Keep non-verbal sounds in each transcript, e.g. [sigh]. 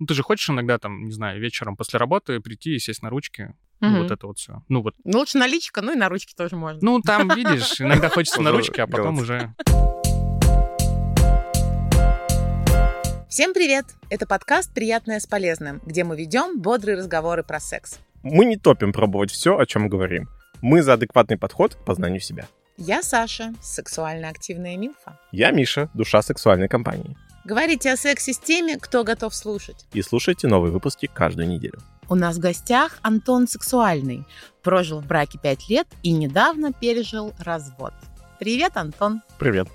Ну, ты же хочешь иногда, там, не знаю, вечером после работы прийти и сесть на ручки. Ну, Мгм. вот это вот все. Ну, вот. Ну, лучше наличка, ну и на ручки тоже можно. Ну, там, [laughs] видишь, иногда хочется на ручки, а потом уже... Всем привет! Это подкаст «Приятное с полезным», где мы ведем бодрые разговоры про секс. Мы не топим пробовать все, о чем говорим. Мы за адекватный подход к познанию себя. Я Саша, сексуально активная милфа. Я Миша, душа сексуальной компании. Говорите о сексе с теми, кто готов слушать. И слушайте новые выпуски каждую неделю. У нас в гостях Антон Сексуальный. Прожил в браке 5 лет и недавно пережил развод. Привет, Антон. Привет.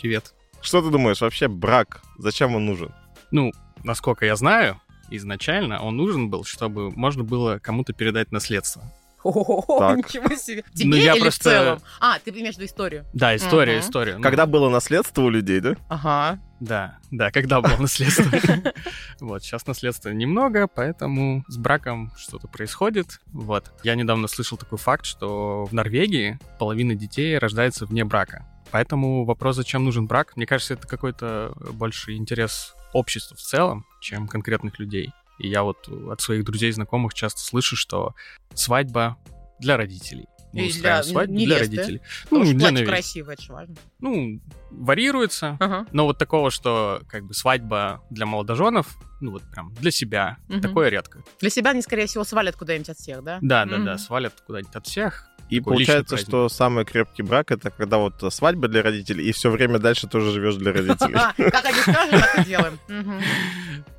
Привет. Что ты думаешь, вообще брак, зачем он нужен? Ну, насколько я знаю, изначально он нужен был, чтобы можно было кому-то передать наследство. О, ничего себе. Тебе Ну, я или просто- в целом? А, ты имеешь в виду историю? Да, история, Мгм. история. Ну, Когда было наследство у людей, да? Ага. Да, да, когда было наследство. [laughs] Вот, сейчас наследства немного, поэтому с браком что-то происходит. Вот. Я недавно слышал такой факт, что в Норвегии половина детей рождается вне брака. Поэтому вопрос, зачем нужен брак, мне кажется, это какой-то больше интерес общества в целом, чем конкретных людей. И я вот от своих друзей и знакомых часто слышу, что свадьба для родителей. Мы И устраиваем для свадьбу для невесты. родителей. Потому что для платье невест. красивое, это же важно. Ну, варьируется, Ага. но вот такого, что как бы свадьба для молодоженов, ну вот прям для себя, Мгм. такое редко. Для себя они, скорее всего, свалят куда-нибудь от всех, да? Да, да, да, Мгм. свалят куда-нибудь от всех. И Такой получается, что самый крепкий брак это когда вот свадьба для родителей, и все время дальше тоже живешь для [laughs] родителей. А, Как они скажут, так и делаем. [laughs]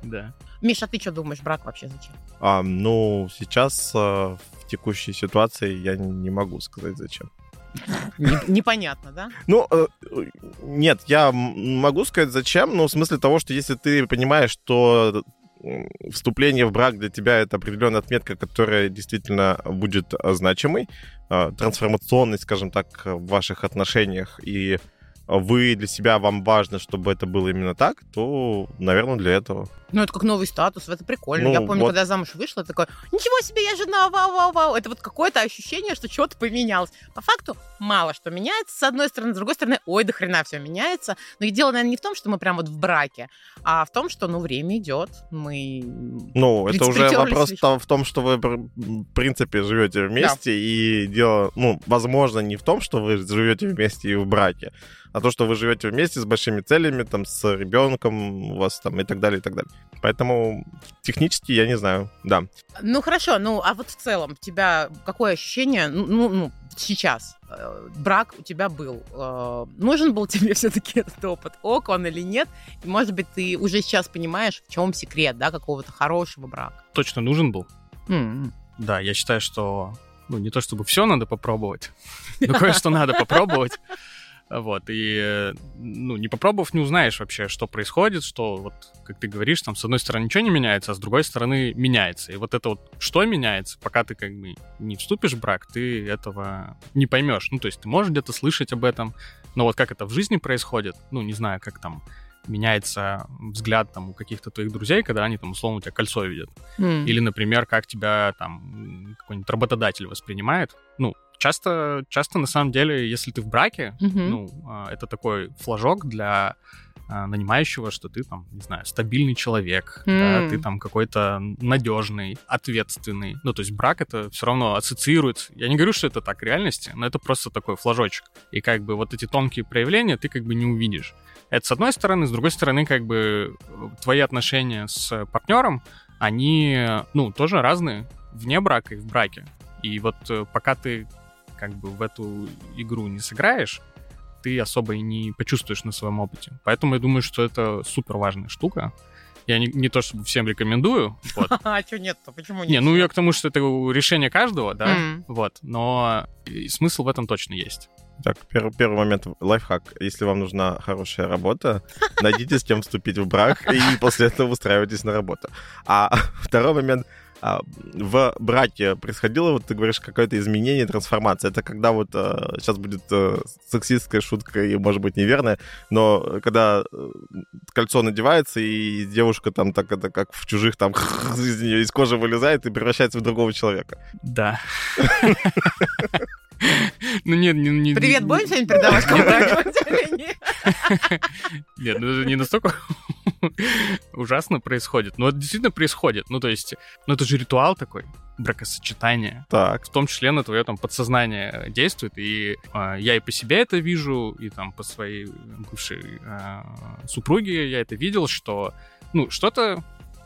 Да. Миша, а ты что думаешь, брак вообще зачем? А, ну, сейчас э, в текущей ситуации я не могу сказать зачем. Не- Непонятно, да? Ну, э, нет, я могу сказать зачем, но в смысле того, что если ты понимаешь, что вступление в брак для тебя это определенная отметка, которая действительно будет э, значимой, трансформационной, скажем так, в ваших отношениях, и вы для себя, вам важно, чтобы это было именно так, то, наверное, для этого. Ну, это как новый статус, это прикольно. Ну, я помню, вот. когда я замуж вышла, я такой, ничего себе, я жена, вау-вау-вау. Это вот какое-то ощущение, что что-то поменялось. По факту мало что меняется, с одной стороны, с другой стороны, ой, до хрена все меняется. Но и дело, наверное, не в том, что мы прям вот в браке, а в том, что, ну, время идет, мы... Ну, это уже вопрос там в том, что вы, в принципе, живете вместе, и дело, ну, возможно, не в том, что вы живете вместе и в браке, а то, что вы живете вместе с большими целями, там, с ребенком у вас там и так далее, и так далее. Поэтому технически я не знаю, да. Ну, хорошо, ну, а вот в целом, у тебя какое ощущение, ну, ну, ну, сейчас, э, брак у тебя был, э, нужен был [laughs] тебе все-таки этот опыт, ок он или нет, и, может быть, ты уже сейчас понимаешь, в чем секрет, да, какого-то хорошего брака. Точно нужен был. М. Да, я считаю, что ну, не то чтобы все надо попробовать, [laughs] но кое-что надо попробовать. Вот, и, ну, не попробовав, не узнаешь вообще, что происходит, что, вот, как ты говоришь, там, с одной стороны ничего не меняется, а с другой стороны меняется. И вот это вот, что меняется, пока ты, как бы, не вступишь в брак, ты этого не поймешь. Ну, то есть ты можешь где-то слышать об этом, но вот как это в жизни происходит, ну, не знаю, как там меняется взгляд там у каких-то твоих друзей, когда они там условно у тебя кольцо видят. М. Или, например, как тебя там какой-нибудь работодатель воспринимает. Ну, часто, часто на самом деле, если ты в браке, Мгм. ну, а, это такой флажок для нанимающего, что ты там, не знаю, стабильный человек, да, М. ты там какой-то надежный, ответственный. Ну, то есть брак это все равно ассоциируется. Я не говорю, что это так в реальности, но это просто такой флажочек. И как бы вот эти тонкие проявления ты как бы не увидишь. Это с одной стороны, с другой стороны, как бы э, твои отношения с партнером, они, ну, тоже разные вне брака и в браке. И вот э, пока ты как бы в эту игру не сыграешь, ты особо и не почувствуешь на своем опыте. Поэтому я думаю, что это супер важная штука. Я не, не то чтобы всем рекомендую, [laughs] вот. А что нет-то? Почему нет? Не, ну я к тому, что это решение каждого, да, М. вот. Но смысл в этом точно есть. Так, первый, первый момент, лайфхак. Если вам нужна хорошая работа, найдите с кем вступить в брак, [laughs] и после этого устраивайтесь на работу. А второй момент, в браке происходило, вот ты говоришь, какое-то изменение, трансформация. Это когда вот а, сейчас будет а, сексистская шутка и, может быть, неверная, но когда э, кольцо надевается, и девушка там так, это как в чужих там [laughs] из нее из кожи вылезает и превращается в другого человека. Да. [laughs] Ну нет, не... не- Привет, будем сегодня передавать [laughs] нет? Нет, ну это не настолько ужасно происходит. Но это действительно происходит. Ну, то есть, ну, это же ритуал такой бракосочетания. Так. В том числе на твое там подсознание действует. И э, я и по себе это вижу, и там по своей бывшей э, супруге я это видел, что ну, что-то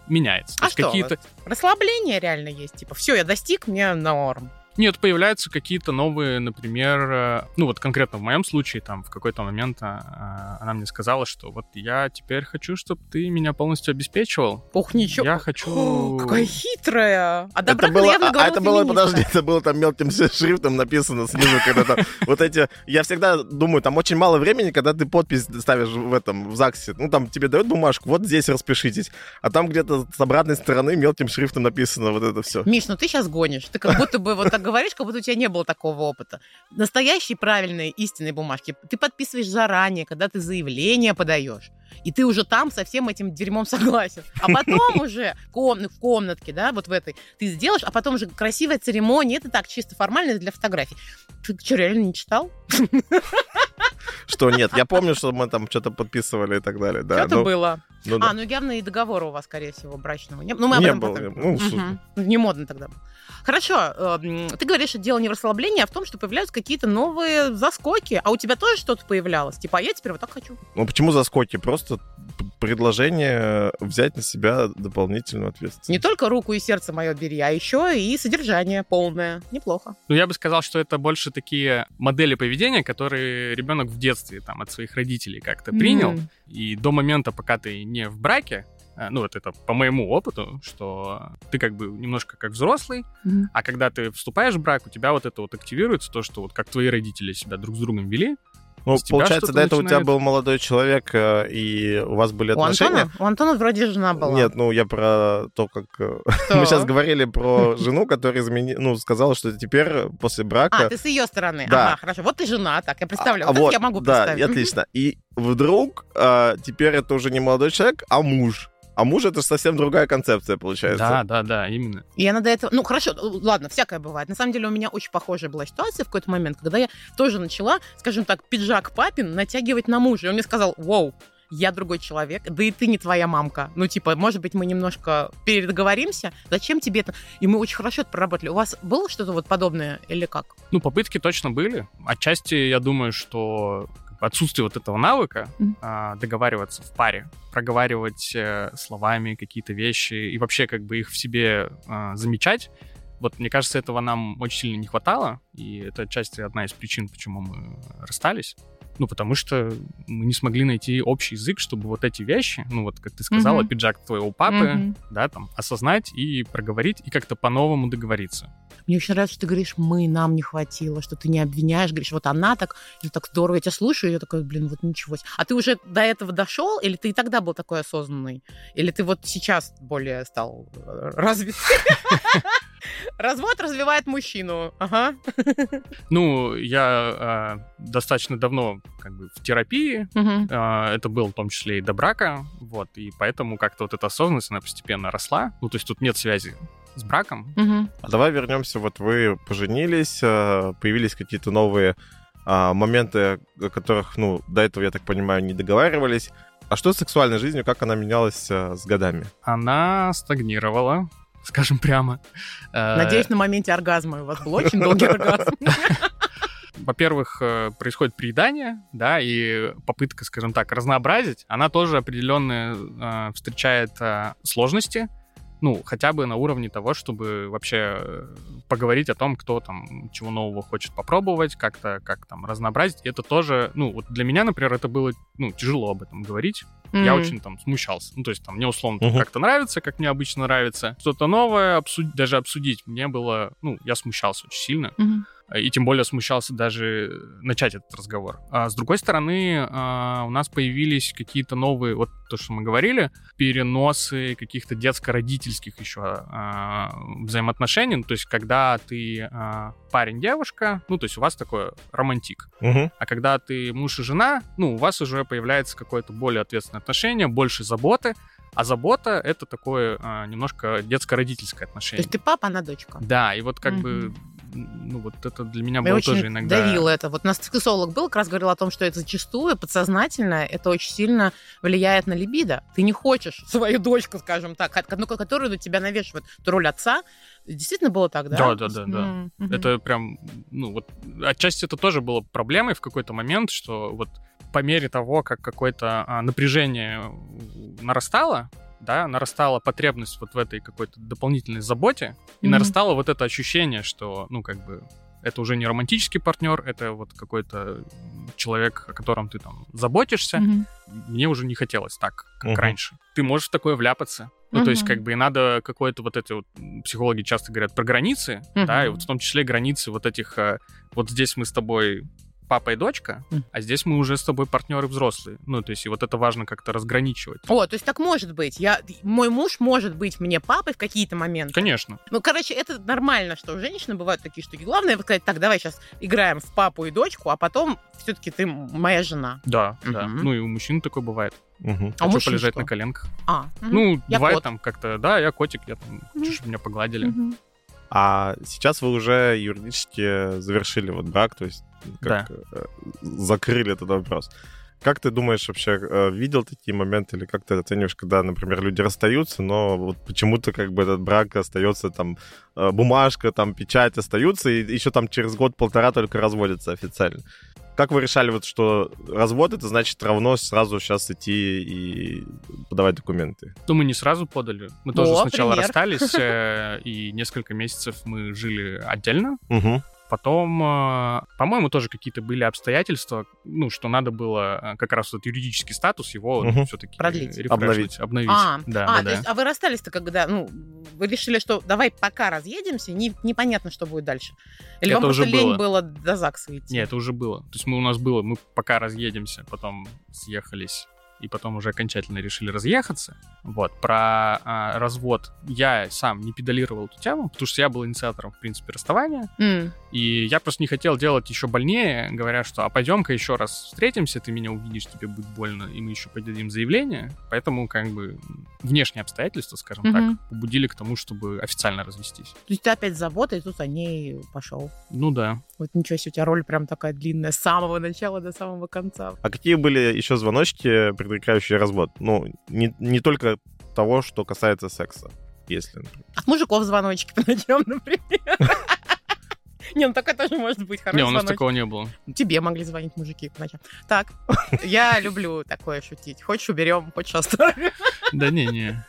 меняется. А что? Какие-то... Расслабление реально есть. Типа, все, я достиг, мне норм. Нет, появляются какие-то новые, например, э, ну вот конкретно в моем случае, там в какой-то момент а, она мне сказала, что вот я теперь хочу, чтобы ты меня полностью обеспечивал. Ох, ничего. Я хочу... О, какая хитрая! А добра это было, явно а это было, подожди, это было там мелким шрифтом написано снизу, когда там вот эти... Я всегда думаю, там очень мало времени, когда ты подпись ставишь в этом, в ЗАГСе. Ну, там тебе дают бумажку, вот здесь распишитесь. А там где-то с обратной стороны мелким шрифтом написано вот это все. Миш, ну ты сейчас гонишь. Ты как будто бы вот так говоришь, как будто у тебя не было такого опыта. Настоящие правильные истинные бумажки ты подписываешь заранее, когда ты заявление подаешь. И ты уже там со всем этим дерьмом согласен. А потом [laughs] уже в комнатке, да, вот в этой, ты сделаешь, а потом уже красивая церемония. Это так, чисто формально для фотографий. Ты что, реально не читал? Что нет, я помню, что мы там что-то подписывали и так далее. Да, что-то ну, было. Ну, а, ну явно и договора у вас, скорее всего, брачного. Не, ну, мы не было. Потом... Ну, угу. Не модно тогда. Хорошо, э, ты говоришь, что дело не в расслаблении, а в том, что появляются какие-то новые заскоки. А у тебя тоже что-то появлялось? Типа, а я теперь вот так хочу. Ну, почему заскоки? Просто предложение взять на себя дополнительную ответственность. Не только руку и сердце мое бери, а еще и содержание полное. Неплохо. Ну, я бы сказал, что это больше такие модели поведения, которые ребенок в детстве там от своих родителей как-то принял. Mm. И до момента, пока ты не в браке, э, ну вот это по моему опыту, что ты как бы немножко как взрослый, mm-hmm. а когда ты вступаешь в брак, у тебя вот это вот активируется то, что вот как твои родители себя друг с другом вели, ну, получается, до этого начинает... у тебя был молодой человек, э, и у вас были отношения. У Антона, у Антона вроде жена была. Нет, ну я про то, как... Э, [laughs] Мы сейчас говорили про [laughs] жену, которая измени... ну, сказала, что теперь после брака... А, ты с ее стороны. Да. Ага, хорошо. Вот ты жена, так, я представляю. А, вот, я могу представить. Да, отлично. И вдруг а, теперь это уже не молодой человек, а муж. А муж это же совсем другая концепция, получается. Да, да, да, именно. И она до этого... Ну, хорошо, ладно, всякое бывает. На самом деле у меня очень похожая была ситуация в какой-то момент, когда я тоже начала, скажем так, пиджак папин натягивать на мужа. И он мне сказал, вау, я другой человек, да и ты не твоя мамка. Ну, типа, может быть, мы немножко передоговоримся, зачем тебе это? И мы очень хорошо это проработали. У вас было что-то вот подобное или как? Ну, попытки точно были. Отчасти, я думаю, что отсутствие вот этого навыка mm-hmm. договариваться в паре, проговаривать э, словами какие-то вещи и вообще как бы их в себе а, замечать. Вот мне кажется, этого нам очень сильно не хватало, и это отчасти одна из причин, почему мы расстались. Ну, потому что мы не смогли найти общий язык, чтобы вот эти вещи, ну, вот, как ты сказала, mm-hmm. пиджак твоего папы, mm-hmm. да, там, осознать и проговорить, и как-то по-новому договориться. Мне очень нравится, что ты говоришь, мы, нам не хватило, что ты не обвиняешь, говоришь, вот она так, это так здорово, я тебя слушаю, и я такой, блин, вот ничего себе. А ты уже до этого дошел, или ты и тогда был такой осознанный? Или ты вот сейчас более стал э, развит? [laughs] Развод развивает мужчину. Ага. Ну, я э, достаточно давно как бы в терапии. Угу. Э, это было в том числе и до брака. Вот, и поэтому как-то вот эта осознанность, она постепенно росла. Ну, то есть тут нет связи с браком. Угу. А давай вернемся, вот вы поженились, э, появились какие-то новые а, моменты, о которых, ну, до этого, я так понимаю, не договаривались. А что с сексуальной жизнью, как она менялась э, с годами? Она стагнировала, скажем прямо. Э, Надеюсь, на моменте оргазма у вас был очень долгий [laughs] оргазм. Во-первых, происходит приедание, да, и попытка, скажем так, разнообразить, она тоже определенные э, встречает э, сложности, ну, хотя бы на уровне того, чтобы вообще э, поговорить о том, кто там чего нового хочет попробовать, как-то, как там разнообразить. И это тоже, ну, вот для меня, например, это было, ну, тяжело об этом говорить. Mm-hmm. Я очень там смущался. Ну, то есть там мне условно uh-huh. как-то нравится, как мне обычно нравится. Что-то новое, обсуд... даже обсудить мне было, ну, я смущался очень сильно. Mm-hmm и тем более смущался даже начать этот разговор. А с другой стороны, а, у нас появились какие-то новые, вот то, что мы говорили, переносы каких-то детско-родительских еще а, взаимоотношений, ну, то есть когда ты а, парень-девушка, ну, то есть у вас такой романтик, угу. а когда ты муж и жена, ну, у вас уже появляется какое-то более ответственное отношение, больше заботы, а забота это такое а, немножко детско-родительское отношение. То есть ты папа, она дочка. Да, и вот как mm-hmm. бы ну, вот это для меня было очень тоже иногда... давило это. Вот у нас сексолог был, как раз говорил о том, что это зачастую подсознательно, это очень сильно влияет на либидо. Ты не хочешь свою дочку, скажем так, ну, которую на тебя навешивает эту роль отца. Действительно было так, да? Да, да, да, да. М, мгм. Это прям, ну вот, отчасти это тоже было проблемой в какой-то момент, что вот по мере того, как какое-то а, напряжение нарастало, да, нарастала потребность вот в этой какой-то дополнительной заботе, и Мгм. нарастало вот это ощущение, что, ну, как бы, это уже не романтический партнер, это вот какой-то человек, о котором ты там заботишься. Мгм. Мне уже не хотелось так, как Мгм. раньше. Ты можешь в такое вляпаться. Ну, то есть, как бы, и надо какое-то вот эти вот, психологи часто говорят про границы, да, и вот в том числе границы вот этих, э, вот здесь мы с тобой папа и дочка, а здесь мы уже с тобой партнеры взрослые. Ну, то есть, и вот это важно как-то разграничивать. О, то есть так может быть. Я, мой муж может быть мне папой в какие-то моменты. Конечно. Ну, короче, это нормально, что у женщины бывают такие штуки. Главное вот сказать, так, давай сейчас играем в папу и дочку, а потом все-таки ты моя жена. Да, да. Мгм. Ну, и у мужчин такое бывает. Мгм. А Хочу полежать что? на коленках. А, мгм. Ну, Я бывает кот. там как-то, да, я котик, я там, хочу, чтобы меня погладили. Мгм. А сейчас вы уже юридически завершили вот брак, то есть как, э, закрыли этот вопрос. Как ты думаешь вообще, э, видел такие моменты, или как ты оцениваешь, когда, например, люди расстаются, но вот почему-то как бы этот брак остается там, э, бумажка, там, печать остаются, и еще там через год-полтора только разводятся официально. Как вы решали, вот, что развод это значит равно сразу сейчас идти и подавать документы? Ну, мы не сразу подали. Мы тоже О, сначала пример. расстались, [laughs] и несколько месяцев мы жили отдельно. Угу. Потом, э, по-моему, тоже какие-то были обстоятельства, ну, что надо было э, как раз вот юридический статус его Мгм. все-таки Продлить. Обновить. обновить. А, да, а, да, то да. есть, а вы расстались-то когда, ну, вы решили, что давай пока разъедемся, не, непонятно, что будет дальше. Или Это вам уже лень было. было до ЗАГСа идти? Нет, это уже было. То есть мы у нас было, мы пока разъедемся, потом съехались и потом уже окончательно решили разъехаться. Вот, про а, развод я сам не педалировал эту тему, потому что я был инициатором, в принципе, расставания. М, И я просто не хотел делать еще больнее, говоря, что а пойдем-ка еще раз встретимся, ты меня увидишь, тебе будет больно, и мы еще подадим заявление. Поэтому как бы внешние обстоятельства, скажем Мгм. так, побудили к тому, чтобы официально развестись. То есть ты опять с заботой, и тут о ней пошел. Ну да. Вот ничего себе, у тебя роль прям такая длинная, с самого начала до самого конца. А какие были еще звоночки, предрекающие развод? Ну, не, не только того, что касается секса, если... например. От мужиков звоночки [laughs] по ночам, например. [laughs] Не, ну такое тоже может быть хороший не, у нас звоночек. такого не было. Тебе могли звонить мужики по ночам. Так, [laughs] я люблю такое шутить. Хочешь уберем, хочешь оставим. Да не-не,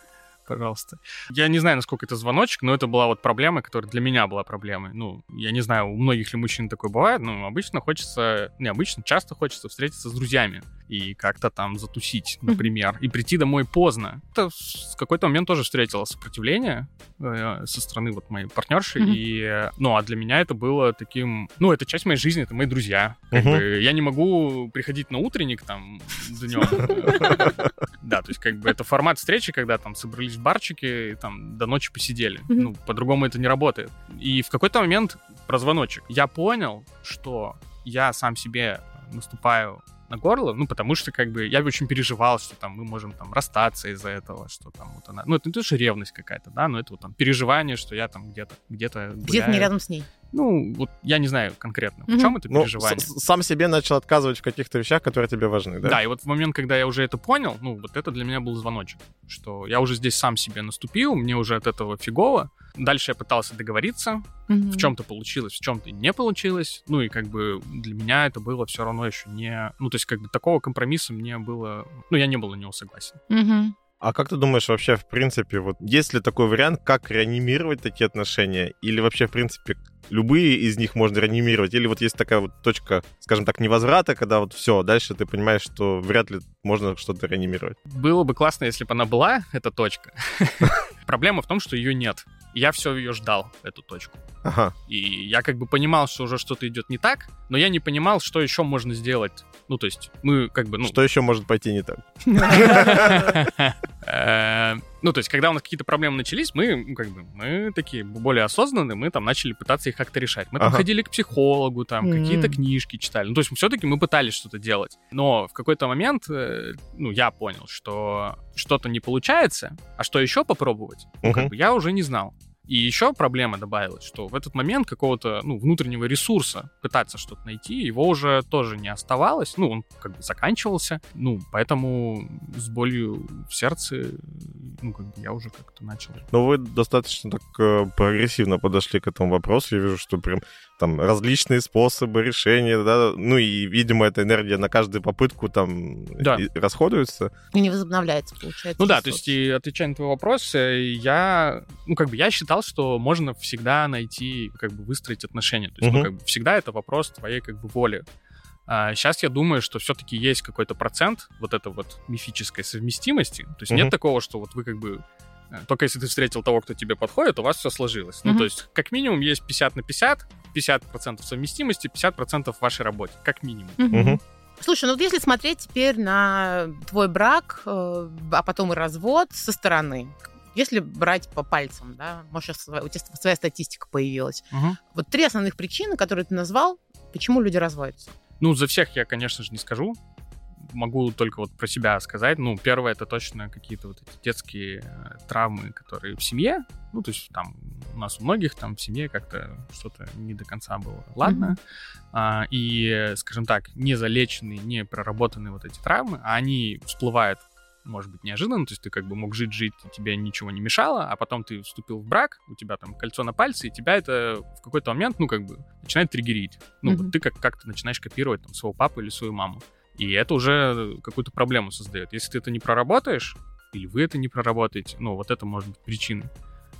пожалуйста. Я не знаю, насколько это звоночек, но это была вот проблема, которая для меня была проблемой. Ну, я не знаю, у многих ли мужчин такое бывает, но обычно хочется, не обычно, часто хочется встретиться с друзьями и как-то там затусить, например, и прийти домой поздно. Это в какой-то момент тоже встретила сопротивление э, со стороны вот моей партнерши, и, ну, а для меня это было таким, ну, это часть моей жизни, это мои друзья. Как Мгм. бы я не могу приходить на утренник там днем. [laughs] Да, то есть как бы это формат встречи, когда там собрались в барчике и там до ночи посидели. Ну, по-другому это не работает. И в какой-то момент про звоночек я понял, что я сам себе наступаю на горло, ну, потому что, как бы, я очень переживал, что там мы можем там расстаться из-за этого, что там вот она... Ну, это не то, что ревность какая-то, да, но это вот там переживание, что я там где-то, где-то Где-то не рядом с ней. Ну, вот я не знаю конкретно, в чем это Ну, переживание. с- сам себе начал отказывать в каких-то вещах, которые тебе важны, да? Да? и вот в момент, когда я уже это понял, ну, вот это для меня был звоночек, что я уже здесь сам себе наступил, мне уже от этого фигово. Дальше я пытался договориться, в чем-то получилось, в чем-то не получилось. Ну, и как бы для меня это было все равно еще не... Ну, то есть как бы такого компромисса мне было... Ну, я не был на него согласен. Мгм. А как ты думаешь вообще, в принципе, вот есть ли такой вариант, как реанимировать такие отношения? Или вообще, в принципе, любые из них можно реанимировать? Или вот есть такая вот точка, скажем так, невозврата, когда вот все, дальше ты понимаешь, что вряд ли можно что-то реанимировать? Было бы классно, если бы она была, эта точка. [laughs] Проблема в том, что ее нет. Я все ее ждал, эту точку. Ага. И я как бы понимал, что уже что-то идет не так, но я не понимал, что еще можно сделать. Ну, то есть мы как бы, ну... Что еще может пойти не так? Э, Ну, то есть, когда у нас какие-то проблемы начались, мы, ну, как бы, мы такие более осознанные, мы там начали пытаться их как-то решать. Мы там ходили к психологу, там, какие-то книжки читали. Ну, то есть, все-таки мы пытались что-то делать. Но в какой-то момент, э, ну, я понял, что что-то не получается, а что еще попробовать, ну, я уже не знал. И еще проблема добавилась, что в этот момент какого-то ну, внутреннего ресурса пытаться что-то найти, его уже тоже не оставалось. Ну, он как бы заканчивался. Ну, поэтому с болью в сердце, ну, как бы я уже как-то начал. Ну, вы достаточно так э, прогрессивно подошли к этому вопросу. Я вижу, что прям там различные способы решения, да, ну и, видимо, эта энергия на каждую попытку там Да. и расходуется. И не возобновляется, получается. Ну да, ресурс. то есть, и отвечая на твой вопрос, э, я, ну, как бы я считал, что можно всегда найти, как бы выстроить отношения. То есть, ну, Мгм. как бы всегда это вопрос твоей, как бы, воли. сейчас я думаю, что все-таки есть какой-то процент вот этой вот мифической совместимости. То есть Мгм. нет такого, что вот вы как бы э, только если ты встретил того, кто тебе подходит, у вас все сложилось. Ну, Мгм. то есть, как минимум, есть 50 на 50, 50% совместимости, 50% в вашей работе, как минимум. Мгм. Слушай, ну вот если смотреть теперь на твой брак, э, а потом и развод со стороны, если брать по пальцам, да, может, сейчас у тебя своя статистика появилась. Вот три основных причины, которые ты назвал, почему люди разводятся. Ну, за всех я, конечно же, не скажу. Могу только вот про себя сказать. Ну, первое, это точно какие-то вот эти детские э, травмы, которые в семье. Ну, то есть там у нас у многих там в семье как-то что-то не до конца было. Ладно. А, и, скажем так, не залеченные, не проработанные вот эти травмы, а они всплывают может быть, неожиданно, то есть ты как бы мог жить-жить, и тебе ничего не мешало, а потом ты вступил в брак, у тебя там кольцо на пальце, и тебя это в какой-то момент, ну, как бы, начинает триггерить. Ну, Мгм. вот ты как- как-то начинаешь копировать там своего папу или свою маму. И это уже какую-то проблему создает. Если ты это не проработаешь, или вы это не проработаете, ну, вот это может быть причиной.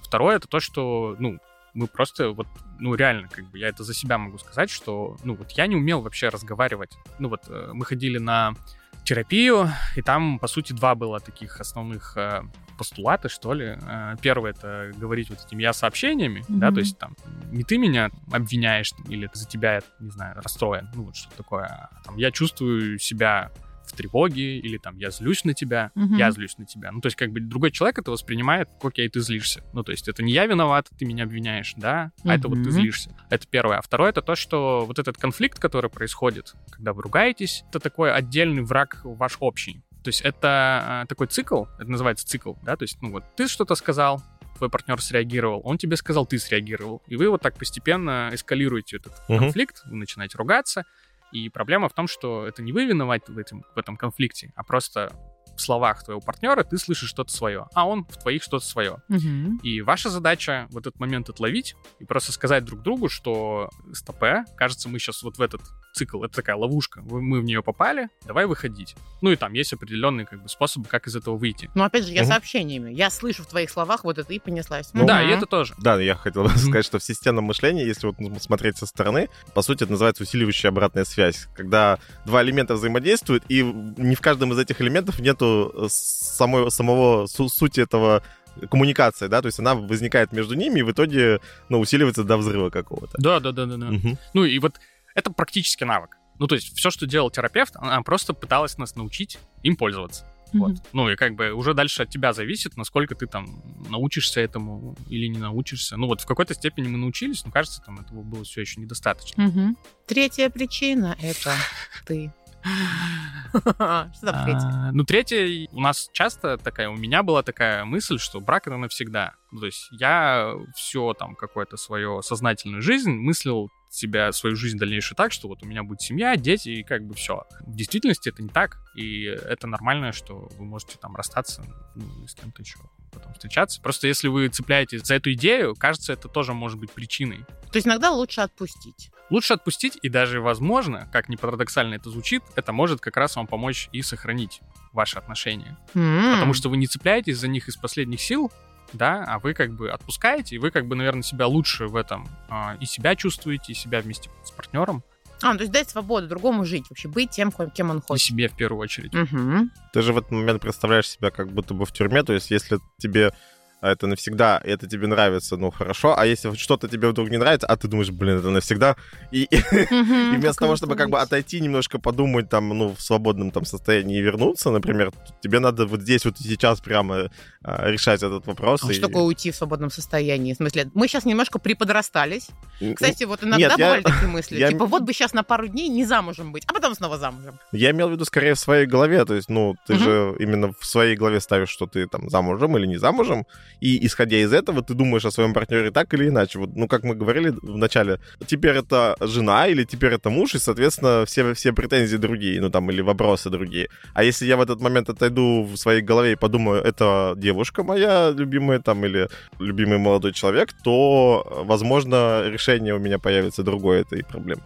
Второе, это то, что, ну, мы просто вот, ну, реально, как бы, я это за себя могу сказать, что, ну, вот я не умел вообще разговаривать. Ну, вот э, мы ходили на терапию, и там, по сути, два было таких основных э, постулата, что ли. Э, Первое — это говорить вот этими я-сообщениями, да, Мгм. то есть там не ты меня обвиняешь или за тебя, я, не знаю, расстроен, ну, вот что такое, а там я чувствую себя в тревоге, или там я злюсь на тебя, Мгм. я злюсь на тебя. Ну, то есть, как бы другой человек это воспринимает, окей, ты злишься. Ну, то есть, это не я виноват, ты меня обвиняешь, да, а это вот ты злишься. Это первое. А второе это то, что вот этот конфликт, который происходит, когда вы ругаетесь, это такой отдельный враг ваш общий. То есть, это а, такой цикл, это называется цикл, да, то есть, ну вот ты что-то сказал, твой партнер среагировал, он тебе сказал, ты среагировал. И вы вот так постепенно эскалируете этот Мгм. конфликт, вы начинаете ругаться. И проблема в том, что это не вы виноваты в, этом, в этом конфликте, а просто словах твоего партнера ты слышишь что-то свое, а он в твоих что-то свое. Мгм. И ваша задача в этот момент отловить и просто сказать друг другу, что стопе, кажется, мы сейчас вот в этот цикл, это такая ловушка, мы в нее попали, давай выходить. Ну и там есть определенные как бы способы, как из этого выйти. Ну, опять же, я Мгм. сообщениями. Я слышу в твоих словах вот это и понеслась. Ну, да, Мгм. и это тоже. Да, я хотел бы [laughs] сказать, что в системном мышлении, если вот смотреть со стороны, по сути, это называется усиливающая обратная связь. Когда два элемента взаимодействуют, и не в каждом из этих элементов нету э, самой, самого су- сути этого коммуникации, да, то есть она возникает между ними и в итоге, ну, усиливается до взрыва какого-то. Да, да, да, да, да. Мгм. Ну и вот это практически навык. Ну то есть все, что делал терапевт, она просто пыталась нас научить им пользоваться. Вот. Мгм. Ну и как бы уже дальше от тебя зависит, насколько ты там научишься этому или не научишься. Ну вот в какой-то степени мы научились, но кажется, там этого было все еще недостаточно. Мгм. Третья причина — это ты. [laughs] Что там третья? А, ну, третье, у нас часто такая, у меня была такая мысль, что брак это навсегда. То есть я все там какое-то свою сознательную жизнь мыслил себя, свою жизнь дальнейшую так, что вот у меня будет семья, дети и как бы все. В действительности это не так, и это нормально, что вы можете там расстаться ну, с кем-то еще потом встречаться. Просто если вы цепляетесь за эту идею, кажется, это тоже может быть причиной. То есть иногда лучше отпустить. Лучше отпустить, и даже, возможно, как ни парадоксально это звучит, это может как раз вам помочь и сохранить ваши отношения. Потому что вы не цепляетесь за них из последних сил, да, а вы как бы отпускаете, и вы как бы, наверное, себя лучше в этом а, и себя чувствуете, и себя вместе с партнером, А, ну, то есть дать свободу другому жить, вообще быть тем, кем он и хочет. себе в первую очередь. Мгм. Ты же в этот момент представляешь себя как будто бы в тюрьме, то есть если тебе это навсегда, и это тебе нравится, ну хорошо, а если что-то тебе вдруг не нравится, а ты думаешь, блин, это навсегда, и, Мгм. И вместо того, чтобы как бы отойти, немножко подумать там, ну, в свободном там состоянии и вернуться, например, тебе надо вот здесь вот и сейчас прямо а, решать этот вопрос. А и- что такое уйти в свободном состоянии? В смысле, мы сейчас немножко приподрастались. Кстати, вот иногда Нет, я- бывали такие [laughs] мысли. я- Типа, вот бы сейчас на пару дней не замужем быть, а потом снова замужем. Я имел в виду скорее в своей голове, то есть, ну, ты Мгм. же именно в своей голове ставишь, что ты там замужем или не замужем, и исходя из этого ты думаешь о своем партнере так или иначе. Вот, ну, как мы говорили в начале, теперь это жена или теперь это муж, и, соответственно, все, все претензии другие, ну, там, или вопросы другие. А если я в этот момент отойду в своей голове и подумаю, это девушка моя любимая, там, или любимый молодой человек, то, э, возможно, решение у меня появится другое этой проблемы.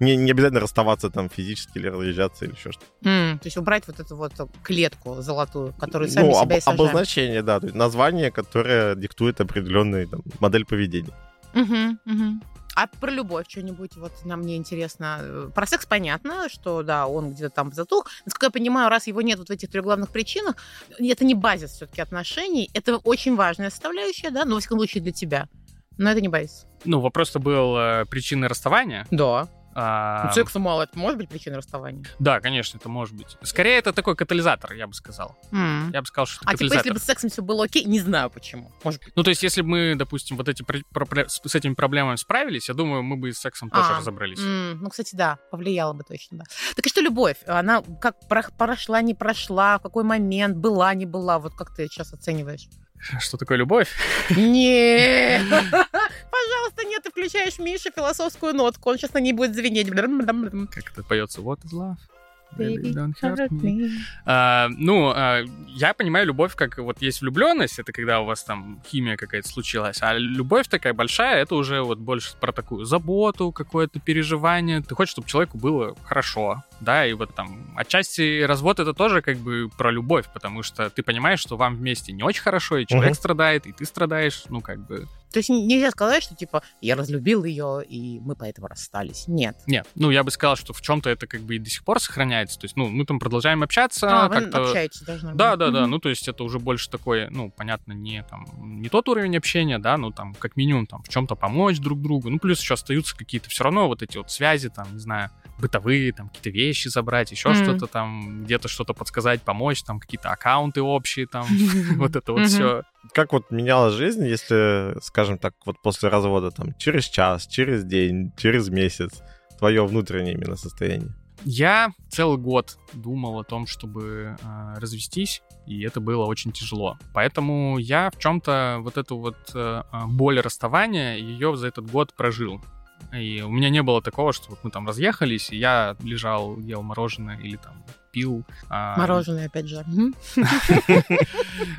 Не, не обязательно расставаться там физически или разъезжаться или еще что-то. М, То есть убрать вот эту вот клетку золотую, которую сами ну, себя об- и сажаем. обозначение, да, то есть название, которое диктует определенную там, модель поведения. Мгм, мгм. А про любовь что-нибудь, вот нам мне интересно. Э, Про секс понятно, что да, он где-то там затух. Насколько я понимаю, раз его нет вот в этих трех главных причинах, это не базис все-таки отношений, это очень важная составляющая, да, но во всяком случае для тебя. Но это не базис. Ну, вопрос-то был э, причиной расставания. Да. А, Ну, секса мало, это может быть причиной расставания. Да, конечно, это может быть. Скорее, это такой катализатор, я бы сказал. М. Я бы сказал, что это А типа, катализатор. если бы с сексом все было окей, не знаю почему. Может быть. Ну, то есть, если бы мы, допустим, вот эти про- про- с этими проблемами справились, я думаю, мы бы и с сексом тоже А, разобрались. М, ну, кстати, да, повлияло бы точно, да. Так и что любовь? Она как про- прошла, не прошла, в какой момент, была, не была? Вот как ты сейчас оцениваешь? Что такое любовь? Нет! [laughs] Пожалуйста, нет, ты включаешь Мише философскую нотку, он сейчас на ней будет звенеть. Как это поется? What is love? Baby, Baby, don't hurt hurt me. me. А, ну, а, я понимаю любовь, как вот есть влюбленность, это когда у вас там химия какая-то случилась, а любовь такая большая, это уже вот больше про такую заботу, какое-то переживание. Ты хочешь, чтобы человеку было хорошо, да, и вот там отчасти развод это тоже как бы про любовь, потому что ты понимаешь, что вам вместе не очень хорошо, и человек Мгм. страдает, и ты страдаешь, ну как бы... То есть нельзя сказать, что типа я разлюбил ее, и мы поэтому расстались. Нет. Нет, ну я бы сказал, что в чем-то это как бы и до сих пор сохраняется, то есть, ну, мы там продолжаем общаться, А, вы как-то... общаетесь даже Да, нормально. да, да. Мгм. Ну, то есть это уже больше такое, ну, понятно, не там не тот уровень общения, да, ну там как минимум там в чем-то помочь друг другу. Ну, плюс еще остаются какие-то все равно вот эти вот связи, там, не знаю, бытовые, там какие-то вещи забрать, еще Мгм. что-то там, где-то что-то подсказать, помочь, там какие-то аккаунты общие, там, [laughs] вот это вот все. Как вот менялась жизнь, если, скажем так, вот после развода, там, через час, через день, через месяц, твое внутреннее именно состояние? Я целый год думал о том, чтобы э, развестись, и это было очень тяжело. Поэтому я в чем-то вот эту вот э, э, боль расставания, ее за этот год прожил. И у меня не было такого, что вот мы там разъехались, и я лежал, ел мороженое или там пил. а, Мороженое, опять же. [laughs]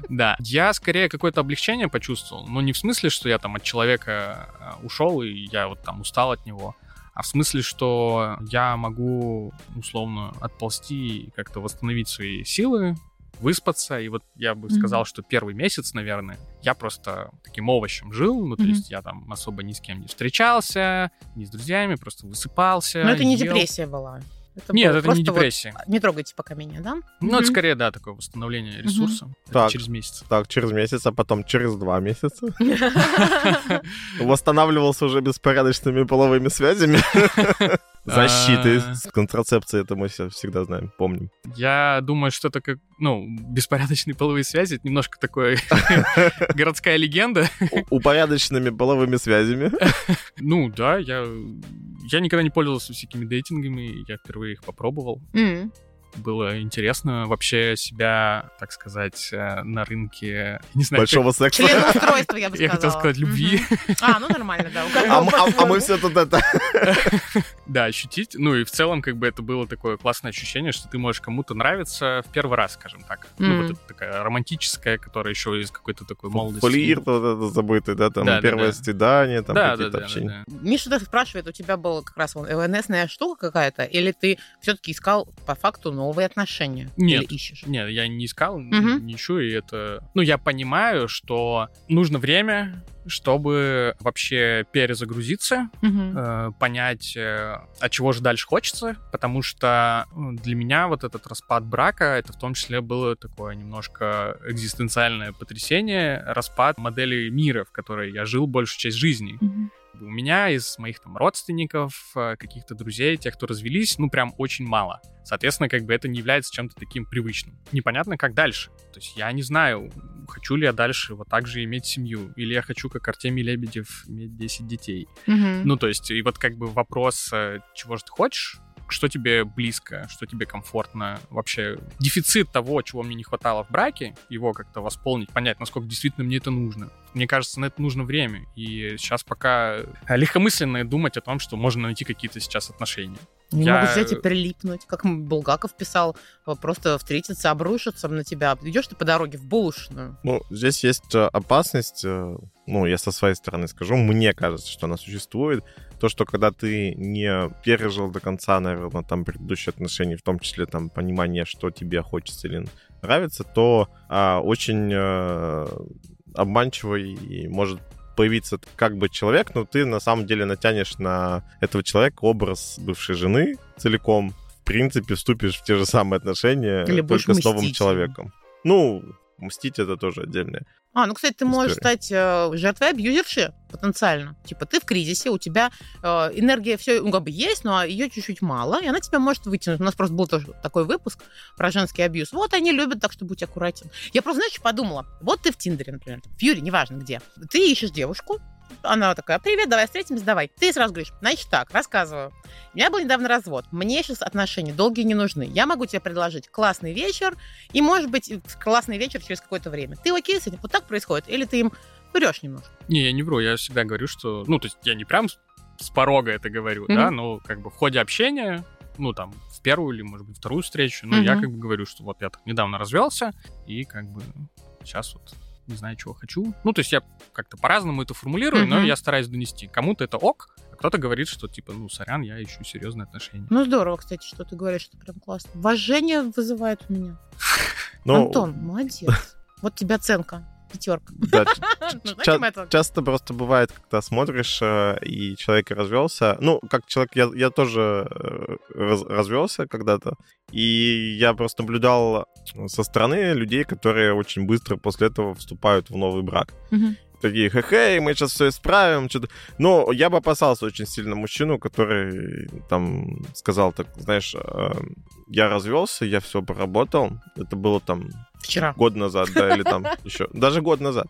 Да. Я скорее какое-то облегчение почувствовал. Но не в смысле, что я там от человека э, ушел, и я вот там устал от него. А в смысле, что я могу условно отползти и как-то восстановить свои силы, выспаться. И вот я бы сказал, что первый месяц, наверное, я просто таким овощем жил. Ну, то Мгм. есть я там особо ни с кем не встречался, ни с друзьями, просто высыпался. Но это не ел. депрессия была. Это Нет, это не просто вот депрессия. Не трогайте пока меня, да? Ну, Мгм. это скорее, да, такое восстановление ресурса. Это Так. через месяц. Так, через месяц, а потом через два месяца. [laughs] Восстанавливался уже беспорядочными половыми связями. [laughs] Защиты А. с контрацепцией, это мы все всегда знаем, помним. Я думаю, что это как, ну, беспорядочные половые связи, это немножко такое [laughs] городская легенда. У- Упорядоченными половыми связями. [laughs] Ну, да, я, я никогда не пользовался всякими дейтингами, я впервые их попробовал. Было интересно вообще себя, так сказать, э, на рынке, [laughs] не знаю, Большого секса. Членоустройство, я бы Я сказала. хотел сказать любви. Мгм. А, ну нормально, да. А, а- а мы все тут это... [laughs] да, ощутить. Ну и в целом, как бы это было такое классное ощущение, что ты можешь кому-то нравиться в первый раз, скажем так. Ну, Мгм. вот это такая романтическая, которая еще из какой-то такой молодости. Флирт вот это забытый, да, там Да, первое да. свидание, там Да, да, какие-то да, общения. да, да. Миша даже спрашивает, у тебя была как раз вон ЛНСная штука какая-то, или ты все-таки искал по факту новые отношения? Нет. Или ищешь? Нет, я не искал, Мгм. не ищу, и это... Ну, я понимаю, что нужно время, чтобы вообще перезагрузиться, Мгм. э, понять, э, от чего же дальше хочется, потому что ну, для меня вот этот распад брака, это в том числе было такое немножко экзистенциальное потрясение, распад модели мира, в которой я жил большую часть жизни. Мгм. Бы у меня из моих там родственников, э, каких-то друзей, тех, кто развелись, ну прям очень мало. Соответственно, как бы это не является чем-то таким привычным. Непонятно, как дальше. То есть я не знаю, хочу ли я дальше вот так же иметь семью, или я хочу, как Артемий Лебедев, иметь 10 детей. Мгм. Ну, то есть, и вот как бы вопрос, э, чего же ты хочешь, что тебе близко, что тебе комфортно, вообще дефицит того, чего мне не хватало в браке, его как-то восполнить, понять, насколько действительно мне это нужно. Мне кажется, на это нужно время, и сейчас пока легкомысленно думать о том, что можно найти какие-то сейчас отношения. Не Я- могут взять и прилипнуть, как Булгаков писал, э, просто встретиться, обрушиться на тебя. Идешь ты по дороге в булочную. Ну, здесь есть э, опасность, э, ну, я со своей стороны скажу, мне кажется, что она существует. То, что когда ты не пережил до конца, наверное, там предыдущие отношения, в том числе там понимание, что тебе хочется или нравится, то а, очень э, обманчивый и может появиться как бы человек, но ты на самом деле натянешь на этого человека образ бывшей жены целиком. В принципе, вступишь в те же самые отношения Или только с новым человеком. Ну, мстить это тоже отдельное. А, ну, кстати, ты можешь История. стать э, жертвой абьюзерши потенциально. Типа, ты в кризисе, у тебя э, энергия все, ну, как бы есть, но ее чуть-чуть мало, и она тебя может вытянуть. У нас просто был тоже такой выпуск про женский абьюз. Вот они любят, так что будь аккуратен. Я просто, знаешь, подумала? Вот ты в Тиндере, например, в Юре, неважно где. Ты ищешь девушку, она такая, привет, давай встретимся, давай. Ты сразу говоришь, значит так, рассказываю. У меня был недавно развод. Мне сейчас отношения долгие не нужны. Я могу тебе предложить классный вечер, и, может быть, классный вечер через какое-то время. Ты окей с этим? Вот так происходит? Или ты им врешь немножко? Не, я не вру, я всегда говорю, что... Ну, то есть я не прям с- порога это говорю, Мгм. да, но как бы в ходе общения, ну, там, в первую или, может быть, вторую встречу, ну, я Мгм. как бы говорю, что вот я так недавно развелся, и как бы сейчас вот не знаю, чего хочу. Ну, то есть я как-то по-разному это формулирую, но Мгм. я стараюсь донести. Кому-то это ок, а кто-то говорит, что типа, ну, сорян, я ищу серьезные отношения. Ну, здорово, кстати, что ты говоришь, что прям классно. Уважение вызывает у меня. Ну, Антон, молодец. Вот тебе оценка. Пятерка. да, [laughs] Ну, ча- часто просто бывает, когда смотришь, э, и человек развелся. Ну, как человек, я, я тоже э, раз- развелся когда-то. И я просто наблюдал со стороны людей, которые очень быстро после этого вступают в новый брак. Такие, хе-хей, мы сейчас все исправим. Что-то. Но я бы опасался очень сильно мужчину, который там сказал так, знаешь, э, я развелся, я все поработал. Это было там Вчера. год назад, да, или там [laughs] еще. Даже год назад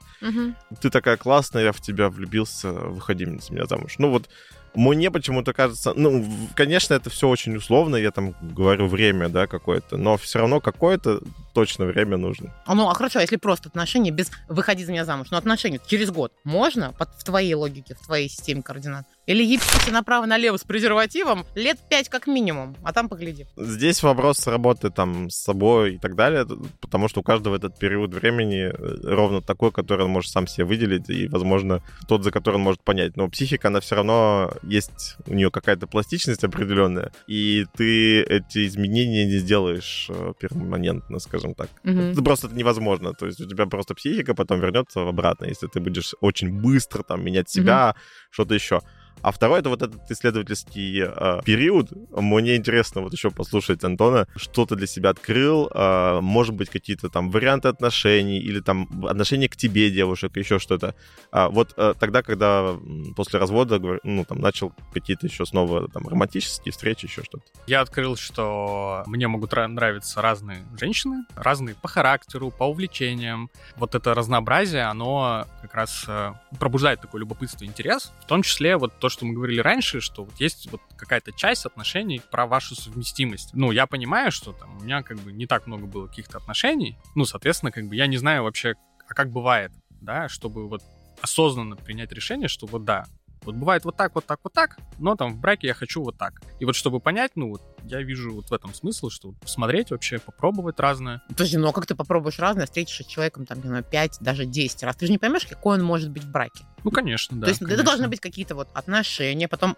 ты такая классная, я в тебя влюбился, выходи за меня замуж. Ну вот мне почему-то кажется, ну, конечно, это все очень условно, я там говорю время, да, какое-то, но все равно какое-то точно время нужно. А, Ну, а хорошо, а если просто отношения без «выходи за меня замуж», но отношения через год можно под- в твоей логике, в твоей системе координат? Или ебите направо-налево с презервативом лет пять как минимум, а там погляди. Здесь вопрос работы там с собой и так далее, потому что у каждого этот период времени э, ровно такой, который он может сам себе выделить, и, возможно, тот, за который он может понять. Но психика, она все равно есть, у нее какая-то пластичность определенная, и ты эти изменения не сделаешь э, перманентно, скажем так. Мгм. Это просто невозможно. То есть у тебя просто психика потом вернется обратно, если ты будешь очень быстро там менять себя, что-то еще. А второй это вот этот исследовательский э, период. Мне интересно вот еще послушать Антона, что ты для себя открыл, э, может быть какие-то там варианты отношений или там отношения к тебе девушек, еще что-то. А вот э, тогда, когда после развода, ну там начал какие-то еще снова там романтические встречи, еще что-то. Я открыл, что мне могут ра- нравиться разные женщины, разные по характеру, по увлечениям. Вот это разнообразие, оно как раз э, пробуждает такое любопытство интерес. В том числе вот то, что мы говорили раньше, что вот есть вот какая-то часть отношений про вашу совместимость. Ну, я понимаю, что там у меня как бы не так много было каких-то отношений. Ну, соответственно, как бы я не знаю вообще, а как бывает, да, чтобы вот осознанно принять решение, что вот да, вот бывает вот так, вот так, вот так, но там в браке я хочу вот так. И вот чтобы понять, ну вот я вижу вот в этом смысл, что посмотреть вообще, попробовать разное. Подожди, ну а как ты попробуешь разное, встретишься с человеком, там, не знаю, 5, даже 10 раз? Ты же не поймешь, какой он может быть в браке. Ну, конечно, да. То есть это конечно. должны быть какие-то вот отношения, потом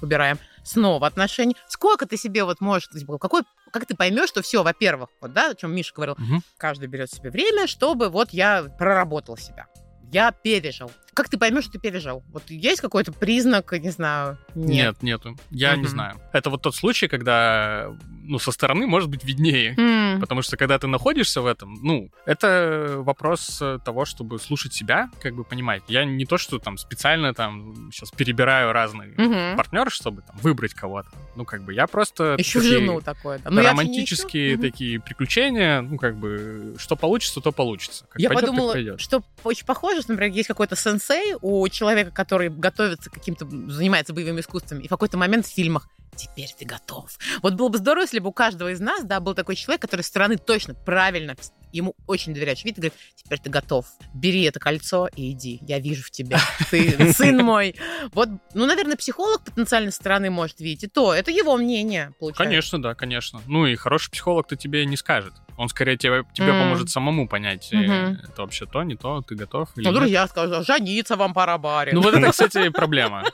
убираем, снова отношения. Сколько ты себе вот можешь, какой, как ты поймешь, что все, во-первых, вот, да, о чем Миша говорил, Мгм. каждый берет себе время, чтобы вот я проработал себя. Я пережил. Как ты поймешь, что ты пережил? Вот есть какой-то признак, не знаю? Нет, нету. Я не Мгм. знаю. Это вот тот случай, когда, ну, со стороны может быть виднее. М, Потому что когда ты находишься в этом, ну, это вопрос того, чтобы слушать себя, как бы понимать. Я не то, что там специально там сейчас перебираю разные мгм. партнеры, чтобы там выбрать кого-то. Ну, как бы я просто... Ищу такие жену такое. Да. Ну, не ищу. романтические Мгм. такие приключения, ну, как бы, что получится, то получится. Как Я пойдет, подумала, что очень похоже, например, есть какой-то сенсей у человека, который готовится к каким-то, занимается боевыми искусствами, и в какой-то момент в фильмах «Теперь ты готов». Вот было бы здорово, если бы у каждого из нас, да, был такой человек, который со стороны точно, правильно, ему очень доверяет, видит, и говорит, теперь ты готов, бери это кольцо и иди, я вижу в тебе, ты [laughs] сын мой. Вот, ну, наверное, психолог потенциальной стороны может видеть и то, это его мнение, получается. Конечно, да, конечно. Ну и хороший психолог-то тебе не скажет. Он скорее тебе, тебе М. поможет самому понять, Мгм. это вообще то, не то, ты готов или Ну, нет. друзья скажут, жениться вам пора, барин. Ну вот это, кстати, [laughs] проблема.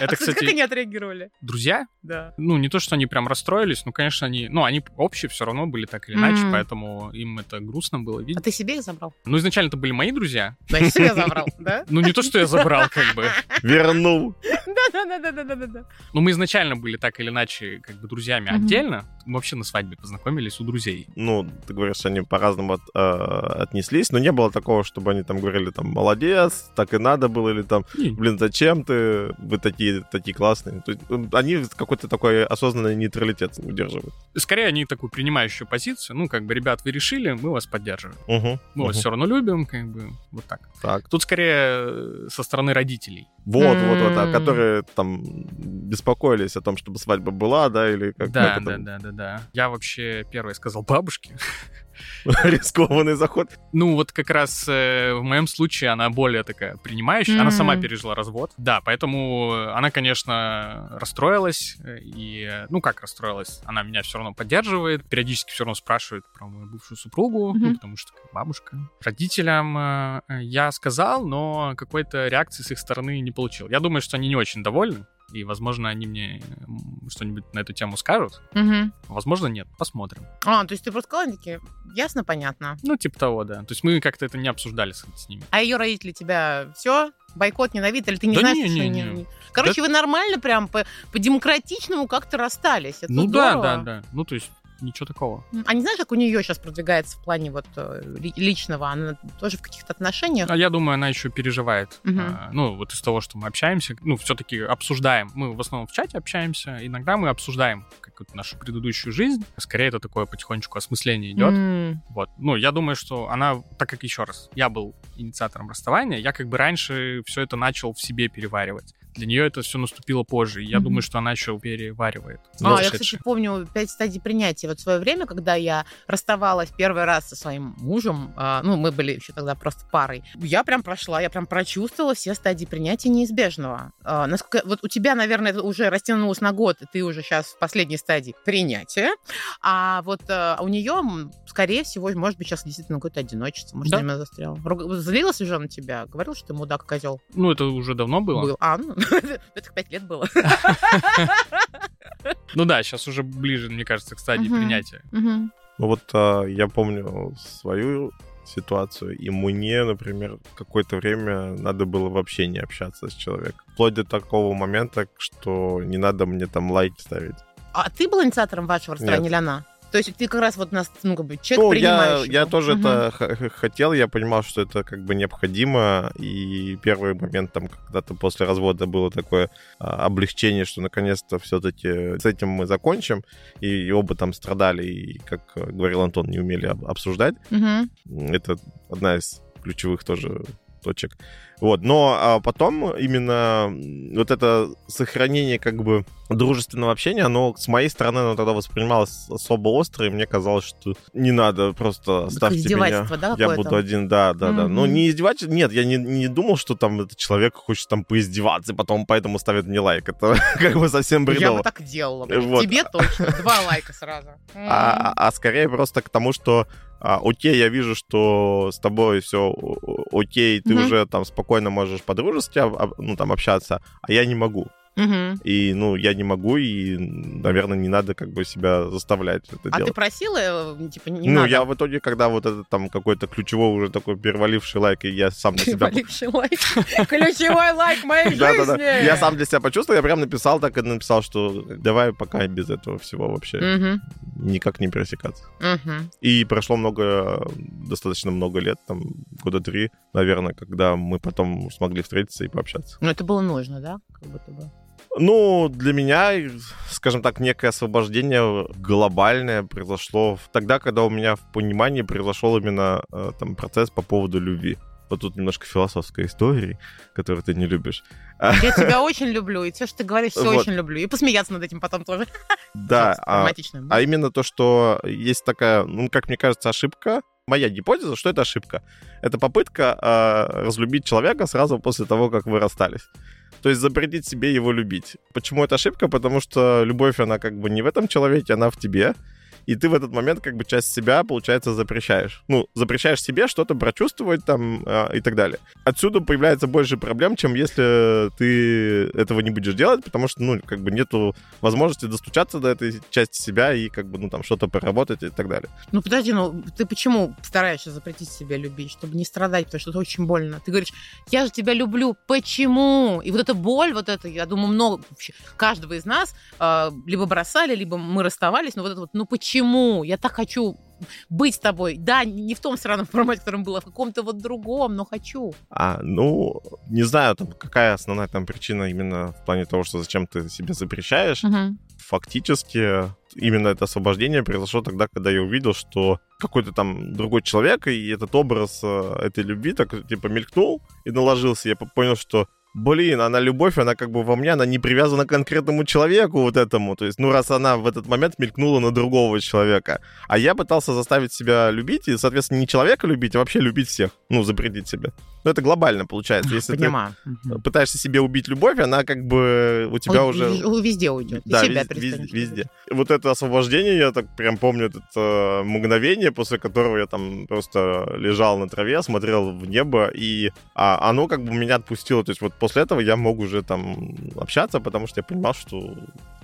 А, Это, кстати, как они отреагировали? друзья, Да. ну, не то, что они прям расстроились, но, конечно, они, ну, они общие все равно были так или иначе, Мгм. поэтому им это грустно было А видеть. ты себе их забрал? Ну, изначально это были мои друзья. Значит, себе [laughs] забрал, да? Ну, не то, что я забрал, как бы. [laughs] Вернул. Да-да-да-да-да-да. Но мы изначально были так или иначе, как бы, друзьями Мгм. отдельно. Мы вообще на свадьбе познакомились у друзей. Ну, ты говоришь, они по-разному от- э, отнеслись, но не было такого, чтобы они там говорили, там, молодец, так и надо было, или там, блин, зачем ты, вы такие, такие классные. То есть, они какой-то такой осознанный нейтралитет удерживают. Скорее, они такую принимающую позицию. Ну, как бы, ребят, вы решили, мы вас поддерживаем. Мгм, Мы вас мгм. все равно любим, как бы, вот так. Так. Тут скорее э, со стороны родителей. Вот, вот, вот, а которые там беспокоились о том, чтобы свадьба была, да, или как Да, как да, да, да, да. Я вообще первый сказал бабушке. [laughs] [laughs] рискованный заход. Ну, вот как раз э, в моем случае она более такая принимающая. Она М. сама пережила развод. Да, поэтому она, конечно, расстроилась. э, И, э, ну, как расстроилась? Она меня все равно поддерживает. Периодически все равно спрашивает про мою бывшую супругу. Ну, Мгм. потому что бабушка. Родителям э, э, я сказал, но какой-то реакции с их стороны не получил. Я думаю, что они не очень довольны. И, возможно, они мне что-нибудь на эту тему скажут. Мгм. Возможно, нет. Посмотрим. А, то есть ты просто сказала, такие, ясно, понятно. Ну, типа того, да. То есть мы как-то это не обсуждали с, с ними. А ее родители тебя все? Бойкот, ненавидят? Или ты не Да знаешь, не, что не, не. они- Короче, вы нормально прям по- по-демократичному как-то расстались. Это ну да, здорово. да, да. Ну, то есть ничего такого. А не знаешь, как у нее сейчас продвигается в плане вот э, ли- личного? Она тоже в каких-то отношениях? А я думаю, она еще переживает. Мгм. А, ну, вот из того, что мы общаемся, ну, все-таки обсуждаем. Мы в основном в чате общаемся. Иногда мы обсуждаем какую-то нашу предыдущую жизнь. Скорее, это такое потихонечку осмысление идет. М, Вот. Ну, я думаю, что она, так как еще раз, я был инициатором расставания, я как бы раньше все это начал в себе переваривать. Для нее это все наступило позже. И я Мгм. думаю, что она еще переваривает. А, я, кстати, помню пять стадий принятия. Вот в свое время, когда я расставалась первый раз со своим мужем, а, ну, мы были еще тогда просто парой, я прям прошла, я прям прочувствовала все стадии принятия неизбежного. А, насколько, вот у тебя, наверное, это уже растянулось на год, и ты уже сейчас в последней стадии принятия, а вот а, у нее, скорее всего, может быть, сейчас действительно какое-то одиночество, может, Да. время застрял. Руг- Злилась уже на тебя? Говорил, что ты мудак, козел? Ну, это уже давно было. Был. А, ну, это пять лет было. [laughs] Ну да, сейчас уже ближе, мне кажется, к стадии принятия. Ну вот а, я помню свою ситуацию, и мне, например, какое-то время надо было вообще не общаться с человеком. Вплоть до такого момента, что не надо мне там лайки ставить. А ты был инициатором вашего расставания Нет. или она? То есть ты как раз вот нас, ну, как бы, человек Ну, я, принимающий. я был. тоже Мгм. это хотел, я понимал, что это как бы необходимо, и первый момент там когда-то после развода было такое а, облегчение, что наконец-то все-таки с этим мы закончим, и, и оба там страдали, и, как говорил Антон, не умели об- обсуждать. Мгм. Это одна из ключевых тоже точек. Вот, но а потом именно вот это сохранение как бы дружественного общения, оно с моей стороны оно тогда воспринималось особо остро, и мне казалось, что не надо, просто оставьте меня. да, Я буду один, да, да, да. Ну, Мгм. не издевательство, нет, я не, не думал, что там этот человек хочет там поиздеваться, и потом поэтому ставит мне лайк. Это [laughs] как бы совсем Я бредово. бы так делала. Вот. Тебе точно. Два лайка сразу. М. [laughs] А, а скорее просто к тому, что а, окей, я вижу, что с тобой все окей, ты Мгм. уже там спокойно можешь по-дружески ну, там, общаться, а я не могу. Мгм. И, ну, я не могу, и, наверное, не надо как бы себя заставлять это А делать. ты просила, э, типа, не ну, надо? я в итоге, когда вот этот там какой-то ключевой уже такой переваливший лайк, и я сам для себя... Переваливший лайк. [laughs] Ключевой лайк моей жизни. Я сам для себя почувствовал, я прям написал так и написал, что давай пока без этого всего вообще никак не пересекаться. И прошло много, достаточно много лет, там года три, наверное, когда мы потом смогли встретиться и пообщаться. Ну, это было нужно, да? Как будто бы. Ну, для меня, скажем так, некое освобождение глобальное произошло тогда, когда у меня в понимании произошел именно э, там процесс по поводу любви. Вот тут немножко философской истории, которую ты не любишь. Я [laughs] тебя очень люблю, и все, что ты говоришь, все Вот. очень люблю. И посмеяться над этим потом тоже. Да, [laughs] а, а именно то, что есть такая, ну, как мне кажется, ошибка. Моя гипотеза, что это ошибка. Это попытка э, разлюбить человека сразу после того, как вы расстались. То есть запретить себе его любить. Почему это ошибка? Потому что любовь, она как бы не в этом человеке, она в тебе. И ты в этот момент как бы часть себя, получается, запрещаешь. Ну, запрещаешь себе что-то прочувствовать там э, и так далее. Отсюда появляется больше проблем, чем если ты этого не будешь делать, потому что, ну, как бы нету возможности достучаться до этой части себя и как бы, ну, там, что-то поработать и так далее. Ну, подожди, ну, ты почему стараешься запретить себя любить? Чтобы не страдать, потому что это очень больно. Ты говоришь, я же тебя люблю. Почему? И вот эта боль, вот это, я думаю, много вообще, каждого из нас э, либо бросали, либо мы расставались, но вот это вот, ну, почему? Я так хочу быть с тобой. Да, не в том сраном формате, в котором было, а в каком-то вот другом, но хочу. А, ну, не знаю, там, какая основная там причина именно в плане того, что зачем ты себе запрещаешь. Фактически, именно это освобождение произошло тогда, когда я увидел, что какой-то там другой человек, и этот образ э, этой любви так, типа, мелькнул и наложился. Я по- понял, что Блин, она любовь, она как бы во мне, она не привязана к конкретному человеку вот этому. То есть, ну, раз она в этот момент мелькнула на другого человека. А я пытался заставить себя любить, и, соответственно, не человека любить, а вообще любить всех. Ну, запретить себе. Ну, это глобально получается. Если Понимаю. ты пытаешься себе убить любовь, она как бы у тебя Он уже... вез- Везде уйдет. Да, И себя вез- перестанешь вез- любить. везде. Вот это освобождение, я так прям помню это э, мгновение, после которого я там просто лежал на траве, смотрел в небо, и а, оно как бы меня отпустило. То есть вот после этого я мог уже там общаться, потому что я понимал, что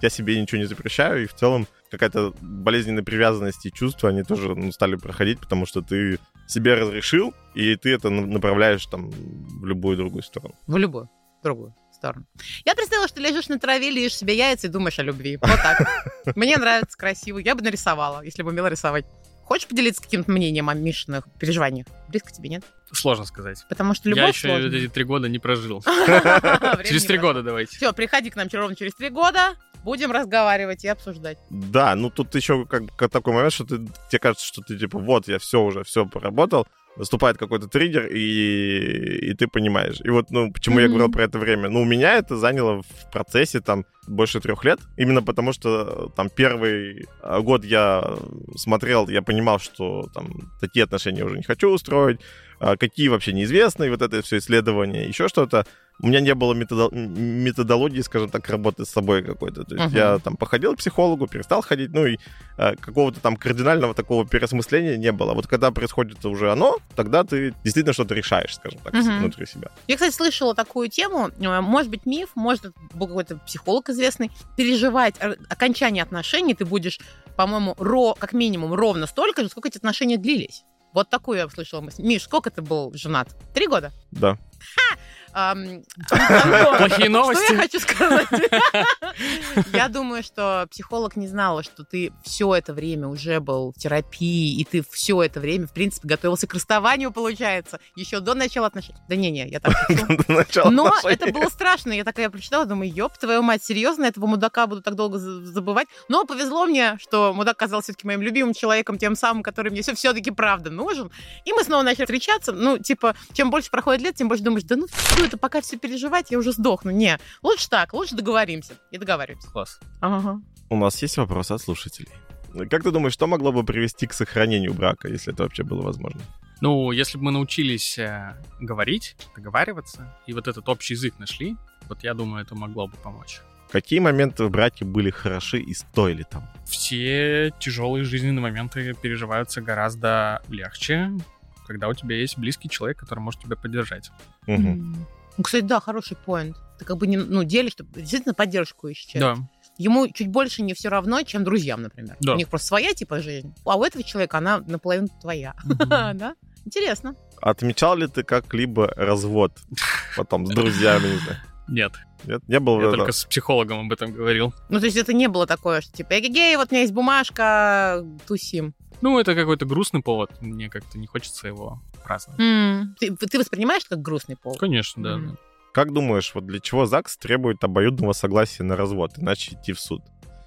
я себе ничего не запрещаю, и в целом какая-то болезненная привязанность и чувства, они тоже ну, стали проходить, потому что ты себе разрешил, и ты это на- направляешь там в любую другую сторону. В любую другую сторону. Я представила, что лежишь на траве, лежишь себе яйца и думаешь о любви. Вот так. Мне нравится красиво. Я бы нарисовала, если бы умела рисовать. Хочешь поделиться каким-то мнением о Мишиных переживаниях? Близко тебе, нет? Сложно сказать. Потому что Я любовь еще сложная. эти три года не прожил. [laughs] Через три года давайте. Все, приходи к нам ровно через три года. Будем разговаривать и обсуждать. Да, ну тут еще как, как такой момент, что ты, тебе кажется, что ты типа, вот, я все уже, все поработал, наступает какой-то триггер, и, и ты понимаешь. И вот, ну, почему я Мгм. говорил про это время. Ну, у меня это заняло в процессе там больше трех лет, именно потому что там первый э, год я смотрел, я понимал, что там такие отношения уже не хочу устроить, а какие вообще неизвестные, вот это все исследование, еще что-то. У меня не было методо- методологии, скажем так, работы с собой какой-то. То есть Мгм. я там походил к психологу, перестал ходить, ну и э, какого-то там кардинального такого переосмысления не было. Вот когда происходит уже оно, тогда ты действительно что-то решаешь, скажем так, Мгм. внутри себя. Я, кстати, слышала такую тему, э, может быть, миф, может, был какой-то психолог известный. Переживать окончание отношений ты будешь, по-моему, ро, как минимум ровно столько же, сколько эти отношения длились. Вот такую я слышала мысль. Миш, сколько ты был женат? Три года? Да. Антон, Плохие новости. Что я хочу сказать? Я думаю, что психолог не знала, что ты все это время уже был в терапии, и ты все это время, в принципе, готовился к расставанию, получается, еще до начала отношений. Да не-не, я так [laughs] Но это было страшно. Я такая прочитала, думаю, ёб твою мать, серьезно, этого мудака буду так долго за- забывать. Но повезло мне, что мудак оказался все-таки моим любимым человеком, тем самым, который мне все-таки правда нужен. И мы снова начали встречаться. Ну, типа, чем больше проходит лет, тем больше думаешь, да ну что это, пока все переживать, я уже сдохну. Не, лучше так, лучше договоримся. И договариваемся. Класс. Ага. У нас есть вопросы от слушателей. Как ты думаешь, что могло бы привести к сохранению брака, если это вообще было возможно? Ну, если бы мы научились э, говорить, договариваться, и вот этот общий язык нашли, вот я думаю, это могло бы помочь. Какие моменты в браке были хороши и стоили там? Все тяжелые жизненные моменты переживаются гораздо легче, когда у тебя есть близкий человек, который может тебя поддержать. Мгм. Ну, кстати, да, хороший поинт. Ты как бы не, ну, делишь, чтобы действительно поддержку ищешь. Да. Ему чуть больше не все равно, чем друзьям, например. Да. У них просто своя типа жизнь, а у этого человека она наполовину твоя. Мгм. [laughs] Да? Интересно. Отмечал ли ты как-либо развод потом с друзьями, не знаю? Нет, Нет? Не было я этого? только с психологом об этом говорил. Ну, то есть это не было такое, что типа, эгегей, вот у меня есть бумажка, тусим. Ну, это какой-то грустный повод. Мне как-то не хочется его праздновать. М. Ты, ты воспринимаешь как грустный повод? Конечно, да. Да. Как думаешь, вот для чего ЗАГС требует обоюдного согласия на развод, иначе идти в суд?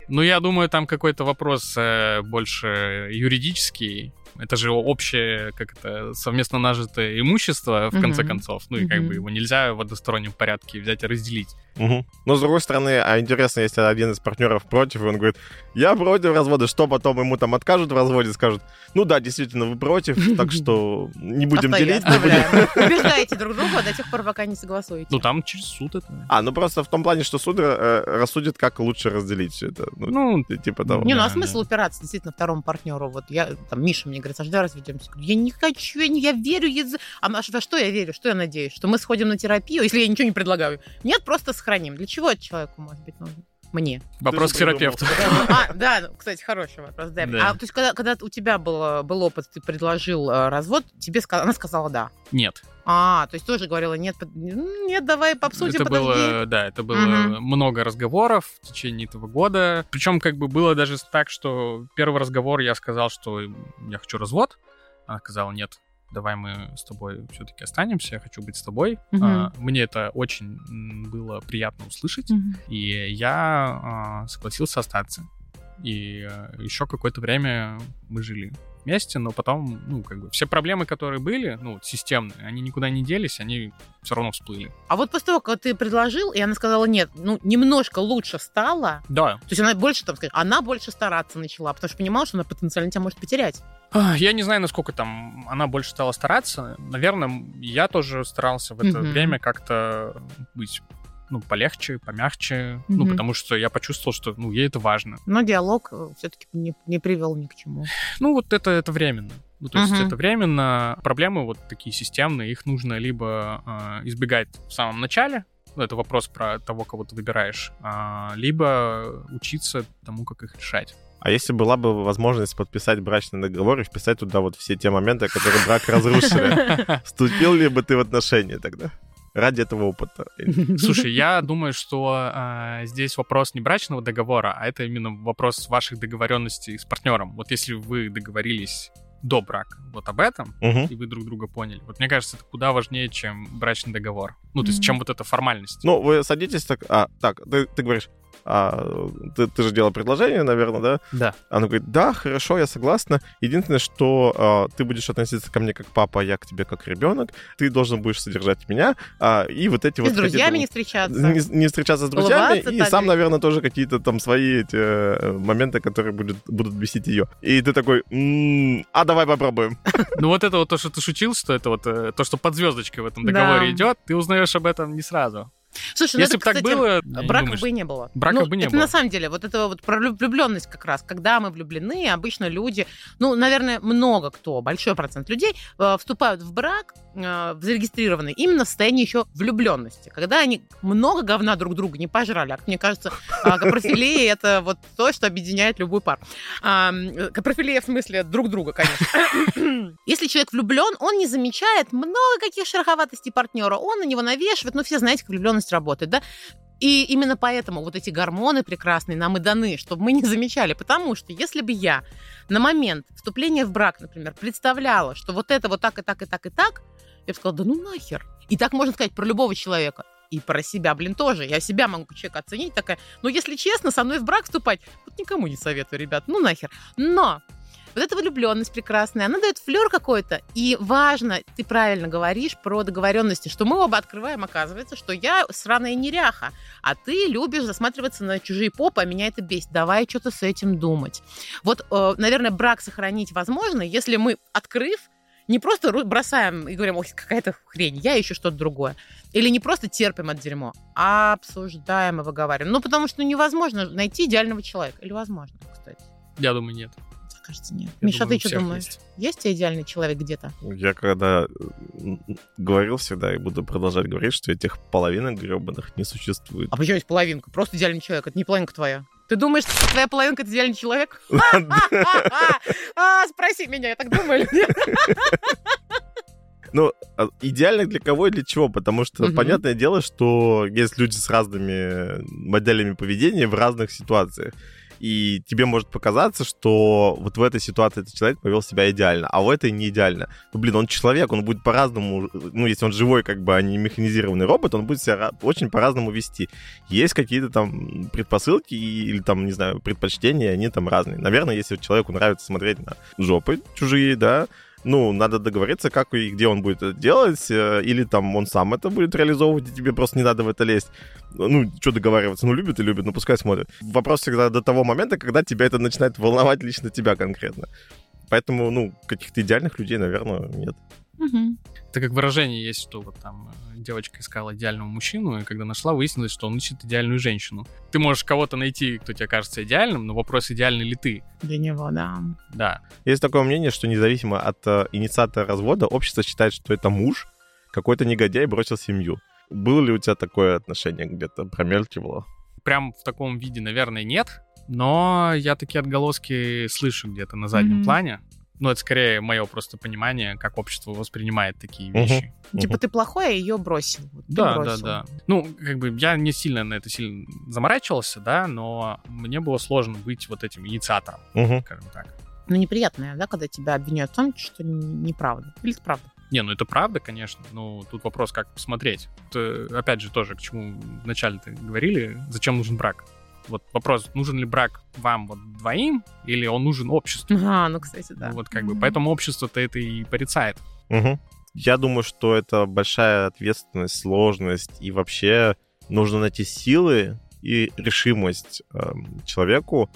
Ну, я думаю, там какой-то вопрос э, больше юридический. Это же общее, как это, совместно нажитое имущество, в конце Мгм. концов. Ну, и как Мгм. бы его нельзя в одностороннем порядке взять и разделить. Мгм. Но, с другой стороны, а интересно, если один из партнеров против, и он говорит, я против развода, что потом ему там откажут в разводе, скажут, ну да, действительно, вы против, так [laughs] что не будем делить. [laughs] Убеждаете друг друга до тех пор, пока не согласуете. Ну, там через суд это. А, ну просто в том плане, что суд э, рассудит, как лучше разделить все это. Ну, Ну, ти- типа того. Не, ну а смысл упираться действительно второму партнеру? Вот я, там, Миша мне говорит, Саш, давай разведемся. Я говорю, Я не хочу, я, не, я верю. язы- А на- во что я верю? Что я надеюсь? Что мы сходим на терапию, если я ничего не предлагаю? Нет, просто сохраним. Для чего это человеку может быть нужно? Мне. вопрос к терапевту. А, да, ну, кстати, хороший вопрос. Да. Да. А то есть, когда, когда у тебя был, был опыт, ты предложил э, развод, тебе ска- она сказала да. Нет. А, то есть тоже говорила, нет, под- нет, давай обсудим, это подожди. было, да, это было Мгм. много разговоров в течение этого года. Причем как бы было даже так, что первый разговор я сказал, что я хочу развод. Она сказала, нет, давай мы с тобой все-таки останемся, я хочу быть с тобой. Мгм. А, мне это очень было приятно услышать, Мгм. и я а, согласился остаться. И еще какое-то время мы жили вместе, но потом, ну, как бы, все проблемы, которые были, ну, системные, они никуда не делись, они все равно всплыли. А вот после того, как ты предложил, и она сказала нет, ну, немножко лучше стало, Да, то есть она больше, там сказать, она больше стараться начала, потому что понимала, что она потенциально тебя может потерять. А, Я не знаю, насколько там она больше стала стараться. Наверное, я тоже старался в это Мгм. время как-то быть ну, полегче, помягче, ну, Мгм. потому что я почувствовал, что, ну, ей это важно. Но диалог все-таки не, не привел ни к чему. Ну, вот это, это временно. Ну, то есть Мгм. это временно. Проблемы вот такие системные, их нужно либо э, избегать в самом начале, ну, это вопрос про того, кого ты выбираешь, а, либо учиться тому, как их решать. А если была бы возможность подписать брачный договор и вписать туда вот все те моменты, которые брак разрушили, [laughs] вступил ли бы ты в отношения тогда? Ради этого опыта. Слушай, я думаю, что а, здесь вопрос не брачного договора, а это именно вопрос ваших договоренностей с партнером. Вот если вы договорились до брака вот об этом, Мгм. и вы друг друга поняли. Вот мне кажется, это куда важнее, чем брачный договор. Ну, то есть, чем вот эта формальность. Ну, вы садитесь так... А, так, ты, ты говоришь, а, ты, ты же делал предложение, наверное, да? Да. Она говорит, да, хорошо, я согласна. Единственное, что а, ты будешь относиться ко мне как папа, а я к тебе как ребенок. Ты должен будешь содержать меня. а, и вот эти И вот... с друзьями не встречаться. не, не встречаться с друзьями, Улыбаться и так сам, наверное, тоже какие-то там свои эти э, моменты, которые будут, будут бесить ее. И ты такой, «М, а давай попробуем. [laughs] Ну, вот это вот то, что ты шутил, что это вот э, то, что под звездочкой в этом договоре идет, ты узнаешь об этом не сразу. Слушай, ну Если бы так было, не браков думаю, бы не было. браков Ну, бы не это было. на самом деле, вот это вот про влюбленность как раз. Когда мы влюблены, обычно люди, ну, наверное, много кто, большой процент людей э, вступают в брак, э, в зарегистрированный, именно в состоянии еще влюбленности. Когда они много говна друг друга не пожрали. А мне кажется, а, капрофилия это вот то, что объединяет любую пару. Капрофилия в смысле друг друга, конечно. [coughs] Если человек влюблен, он не замечает много каких шероховатостей партнера. Он на него навешивает. Ну, все знаете, как влюбленность работает, да? И именно поэтому вот эти гормоны прекрасные нам и даны, чтобы мы не замечали. Потому что если бы я на момент вступления в брак, например, представляла, что вот это вот так и так и так и так, я бы сказала, да ну нахер. И так можно сказать про любого человека. И про себя, блин, тоже. Я себя могу человека оценить такая. Но если честно, со мной в брак вступать, вот никому не советую, ребят. Ну нахер. Но вот эта влюбленность прекрасная, она дает флер какой-то. И важно, ты правильно говоришь про договоренности, что мы оба открываем, оказывается, что я сраная неряха, а ты любишь засматриваться на чужие попы, а меня это бесит. Давай что-то с этим думать. Вот, э, наверное, брак сохранить возможно, если мы, открыв, не просто бросаем и говорим, ой, какая-то хрень, я ищу что-то другое. Или не просто терпим от дерьмо, а обсуждаем и выговариваем. Ну, потому что невозможно найти идеального человека. Или возможно, кстати. Я думаю, нет. Кажется, нет. Я Миша, думаю, ты что думаешь? есть. Есть идеальный человек где-то? Я когда м, говорил всегда и буду продолжать говорить, что этих половинок гребаных не существует. А почему есть половинка? Просто идеальный человек. Это не половинка твоя. Ты думаешь, что твоя половинка — это идеальный человек? [laughs] А, Спроси меня, я так думаю. [laughs] Ну, а идеально для кого и для чего? Потому что Мгм. понятное дело, что есть люди с разными моделями поведения в разных ситуациях. И тебе может показаться, что вот в этой ситуации этот человек повел себя идеально, а в этой не идеально. Ну, блин, он человек, он будет по-разному, ну, если он живой, как бы, а не механизированный робот, он будет себя очень по-разному вести. Есть какие-то там предпосылки или там, не знаю, предпочтения, они там разные. Наверное, если человеку нравится смотреть на жопы чужие, да, ну, надо договориться, как и где он будет это делать, э, или там он сам это будет реализовывать, и тебе просто не надо в это лезть. Ну, что договариваться, ну, любит и любит, ну, пускай смотрит. Вопрос всегда до того момента, когда тебя это начинает волновать лично тебя конкретно. Поэтому, ну, каких-то идеальных людей, наверное, нет. Мгм. Это как выражение есть, что вот там э, девочка искала идеального мужчину, и когда нашла, выяснилось, что он ищет идеальную женщину. Ты можешь кого-то найти, кто тебе кажется идеальным, но вопрос, идеальный ли ты. Для него, да. Да. Есть такое мнение, что независимо от э, инициатора развода, общество считает, что это муж, какой-то негодяй бросил семью. Было ли у тебя такое отношение где-то, промелькивало? Прям в таком виде, наверное, нет, но я такие отголоски слышу где-то на заднем Мгм. плане. Ну, это скорее мое просто понимание, как общество воспринимает такие вещи. Типа ты плохой, а ее бросил. Ты Да, бросил. да, да. Ну, как бы я не сильно на это сильно заморачивался, да, но мне было сложно быть вот этим инициатором, Мгм. скажем так. Ну, неприятное, да, когда тебя обвиняют в том, что неправда. Или это правда? Не, ну это правда, конечно. Ну, тут вопрос, как посмотреть. Это, опять же, тоже к чему вначале-то говорили, зачем нужен брак. Вот вопрос, нужен ли брак вам вот двоим, или он нужен обществу? А, ну, кстати, да. Вот как бы, Мгм. поэтому общество-то это и порицает. Мгм. Я думаю, что это большая ответственность, сложность, и вообще нужно найти силы и решимость эм, человеку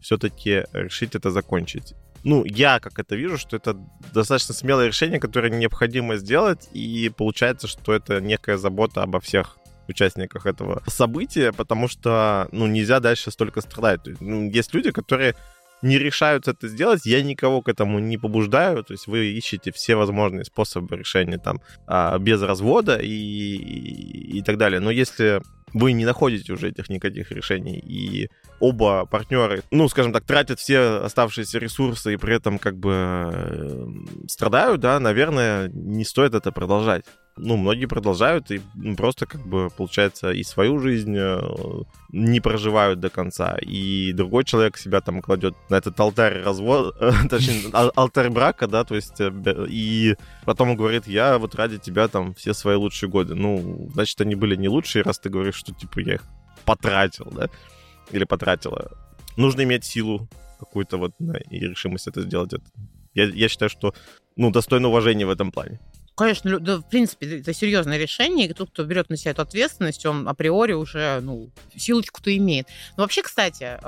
все-таки решить это закончить. Ну, я как это вижу, что это достаточно смелое решение, которое необходимо сделать, и получается, что это некая забота обо всех участниках этого события, потому что, ну, нельзя дальше столько страдать. То есть, ну, есть люди, которые не решаются это сделать, я никого к этому не побуждаю, то есть вы ищете все возможные способы решения там а, без развода и, и, и так далее. Но если вы не находите уже этих никаких решений, и оба партнеры, ну, скажем так, тратят все оставшиеся ресурсы и при этом как бы э, страдают, да, наверное, не стоит это продолжать. Ну, многие продолжают и просто как бы, получается, и свою жизнь э, не проживают до конца, и другой человек себя там кладет на этот алтарь развода, [laughs] точнее, [laughs] ал- алтарь брака, да, то есть, э, и потом он говорит, я вот ради тебя там все свои лучшие годы. Ну, значит, они были не лучшие, раз ты говоришь, что, типа, я их потратил, да, или потратила. Нужно иметь силу какую-то вот да, и решимость это сделать. Это. Я, я считаю, что, ну, достойно уважения в этом плане. Конечно, да, в принципе, это серьезное решение, и тот, кто берет на себя эту ответственность, он априори уже, ну, силочку-то имеет. Но вообще, кстати,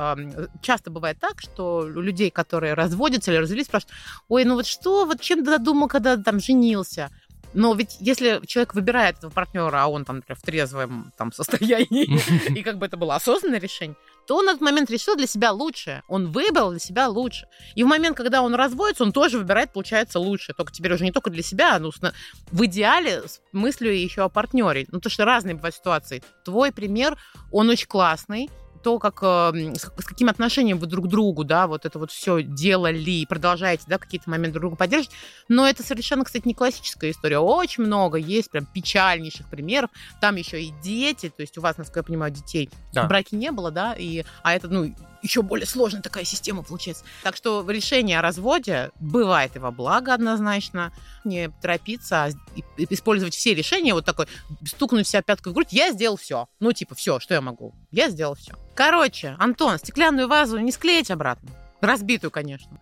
часто бывает так, что людей, которые разводятся или развелись, спрашивают, ой, ну вот что, вот чем ты додумал, когда там женился? Но ведь если человек выбирает этого партнера, а он там, например, в трезвом там, состоянии, [laughs] и как бы это было осознанное решение, то он этот момент решил для себя лучшее. Он выбрал для себя лучше. И в момент, когда он разводится, он тоже выбирает, получается, лучшее. Только теперь уже не только для себя, а ну, с- в идеале с мыслью еще о партнере. Ну, то, что разные бывают ситуации. Твой пример, он очень классный. То, как, э, с, каким отношением вы друг к другу, да, вот это вот все делали и продолжаете, да, какие-то моменты друг друга поддерживать. Но это совершенно, кстати, не классическая история. Очень много есть прям печальнейших примеров. Там еще и дети, то есть у вас, насколько я понимаю, детей Да. в браке не было, да, и, а это, ну, еще более сложная такая система получается. Так что решение о разводе бывает во благо однозначно. Не торопиться, а использовать все решения, вот такой, стукнуть себя пяткой в грудь, я сделал все. Ну, типа, все, что я могу. Я сделал все. Короче, Антон, стеклянную вазу не склеить обратно. Разбитую, конечно.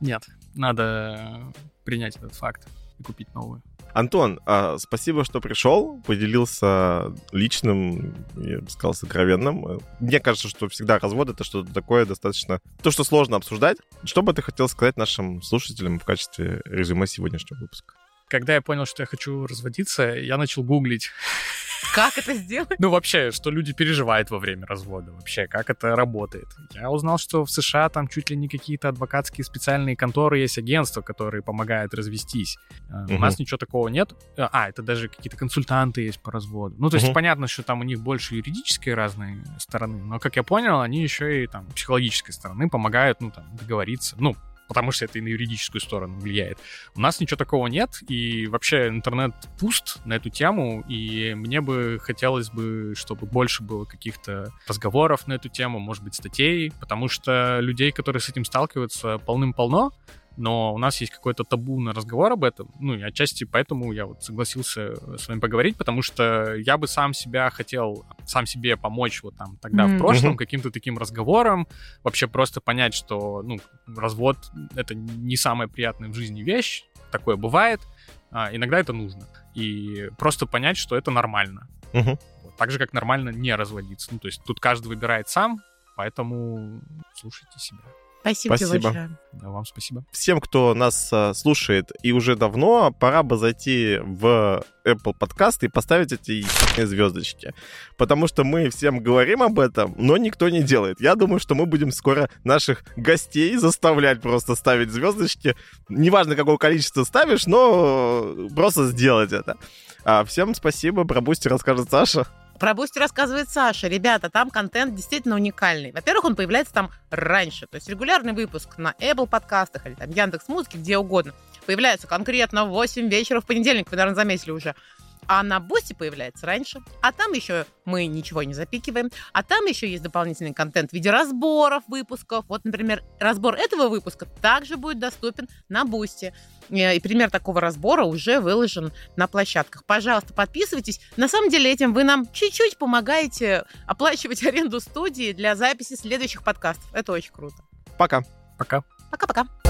Нет, надо принять этот факт и купить новую. Антон, а, спасибо, что пришел, поделился личным, я бы сказал, сокровенным. Мне кажется, что всегда развод это что-то такое достаточно... То, что сложно обсуждать. Что бы ты хотел сказать нашим слушателям в качестве резюме сегодняшнего выпуска? Когда я понял, что я хочу разводиться, я начал гуглить Как это сделать? Ну, вообще, что люди переживают во время развода, вообще, как это работает. Я узнал, что в США там чуть ли не какие-то адвокатские специальные конторы есть, агентства, которые помогают развестись. Угу. У нас ничего такого нет. А, это даже какие-то консультанты есть по разводу. Ну, то есть угу. понятно, что там у них больше юридические разные стороны, но, как я понял, они еще и там психологической стороны помогают, ну, там, договориться. Ну, потому что это и на юридическую сторону влияет. У нас ничего такого нет, и вообще интернет пуст на эту тему, и мне бы хотелось бы, чтобы больше было каких-то разговоров на эту тему, может быть, статей, потому что людей, которые с этим сталкиваются, полным-полно, но у нас есть какой-то табу на разговор об этом, ну и отчасти поэтому я вот согласился с вами поговорить, потому что я бы сам себя хотел, сам себе помочь вот там тогда mm-hmm. в прошлом каким-то таким разговором, вообще просто понять, что, ну, развод — это не самая приятная в жизни вещь, такое бывает, а иногда это нужно, и просто понять, что это нормально. Mm-hmm. Вот, так же, как нормально не разводиться, ну, то есть тут каждый выбирает сам, поэтому слушайте себя. Спасибо, спасибо. тебе большое. Да, вам спасибо. Всем, кто нас а, слушает и уже давно, пора бы зайти в Apple подкаст и поставить эти звездочки. Потому что мы всем говорим об этом, но никто не делает. Я думаю, что мы будем скоро наших гостей заставлять просто ставить звездочки. Неважно, какое количество ставишь, но просто сделать это. А всем спасибо. Про Boosty расскажет Саша. Про Boosty рассказывает Саша. Ребята, там контент действительно уникальный. Во-первых, он появляется там раньше. То есть регулярный выпуск на Apple подкастах или там Яндекс Музыке, где угодно. Появляется конкретно в 8 вечера в понедельник. Вы, наверное, заметили уже. А на Boosty появляется раньше. А там еще мы ничего не запикиваем. А там еще есть дополнительный контент в виде разборов выпусков. Вот, например, разбор этого выпуска также будет доступен на Boosty. Э, и пример такого разбора уже выложен на площадках. Пожалуйста, подписывайтесь. На самом деле этим вы нам чуть-чуть помогаете оплачивать аренду студии для записи следующих подкастов. Это очень круто. Пока. Пока. Пока-пока.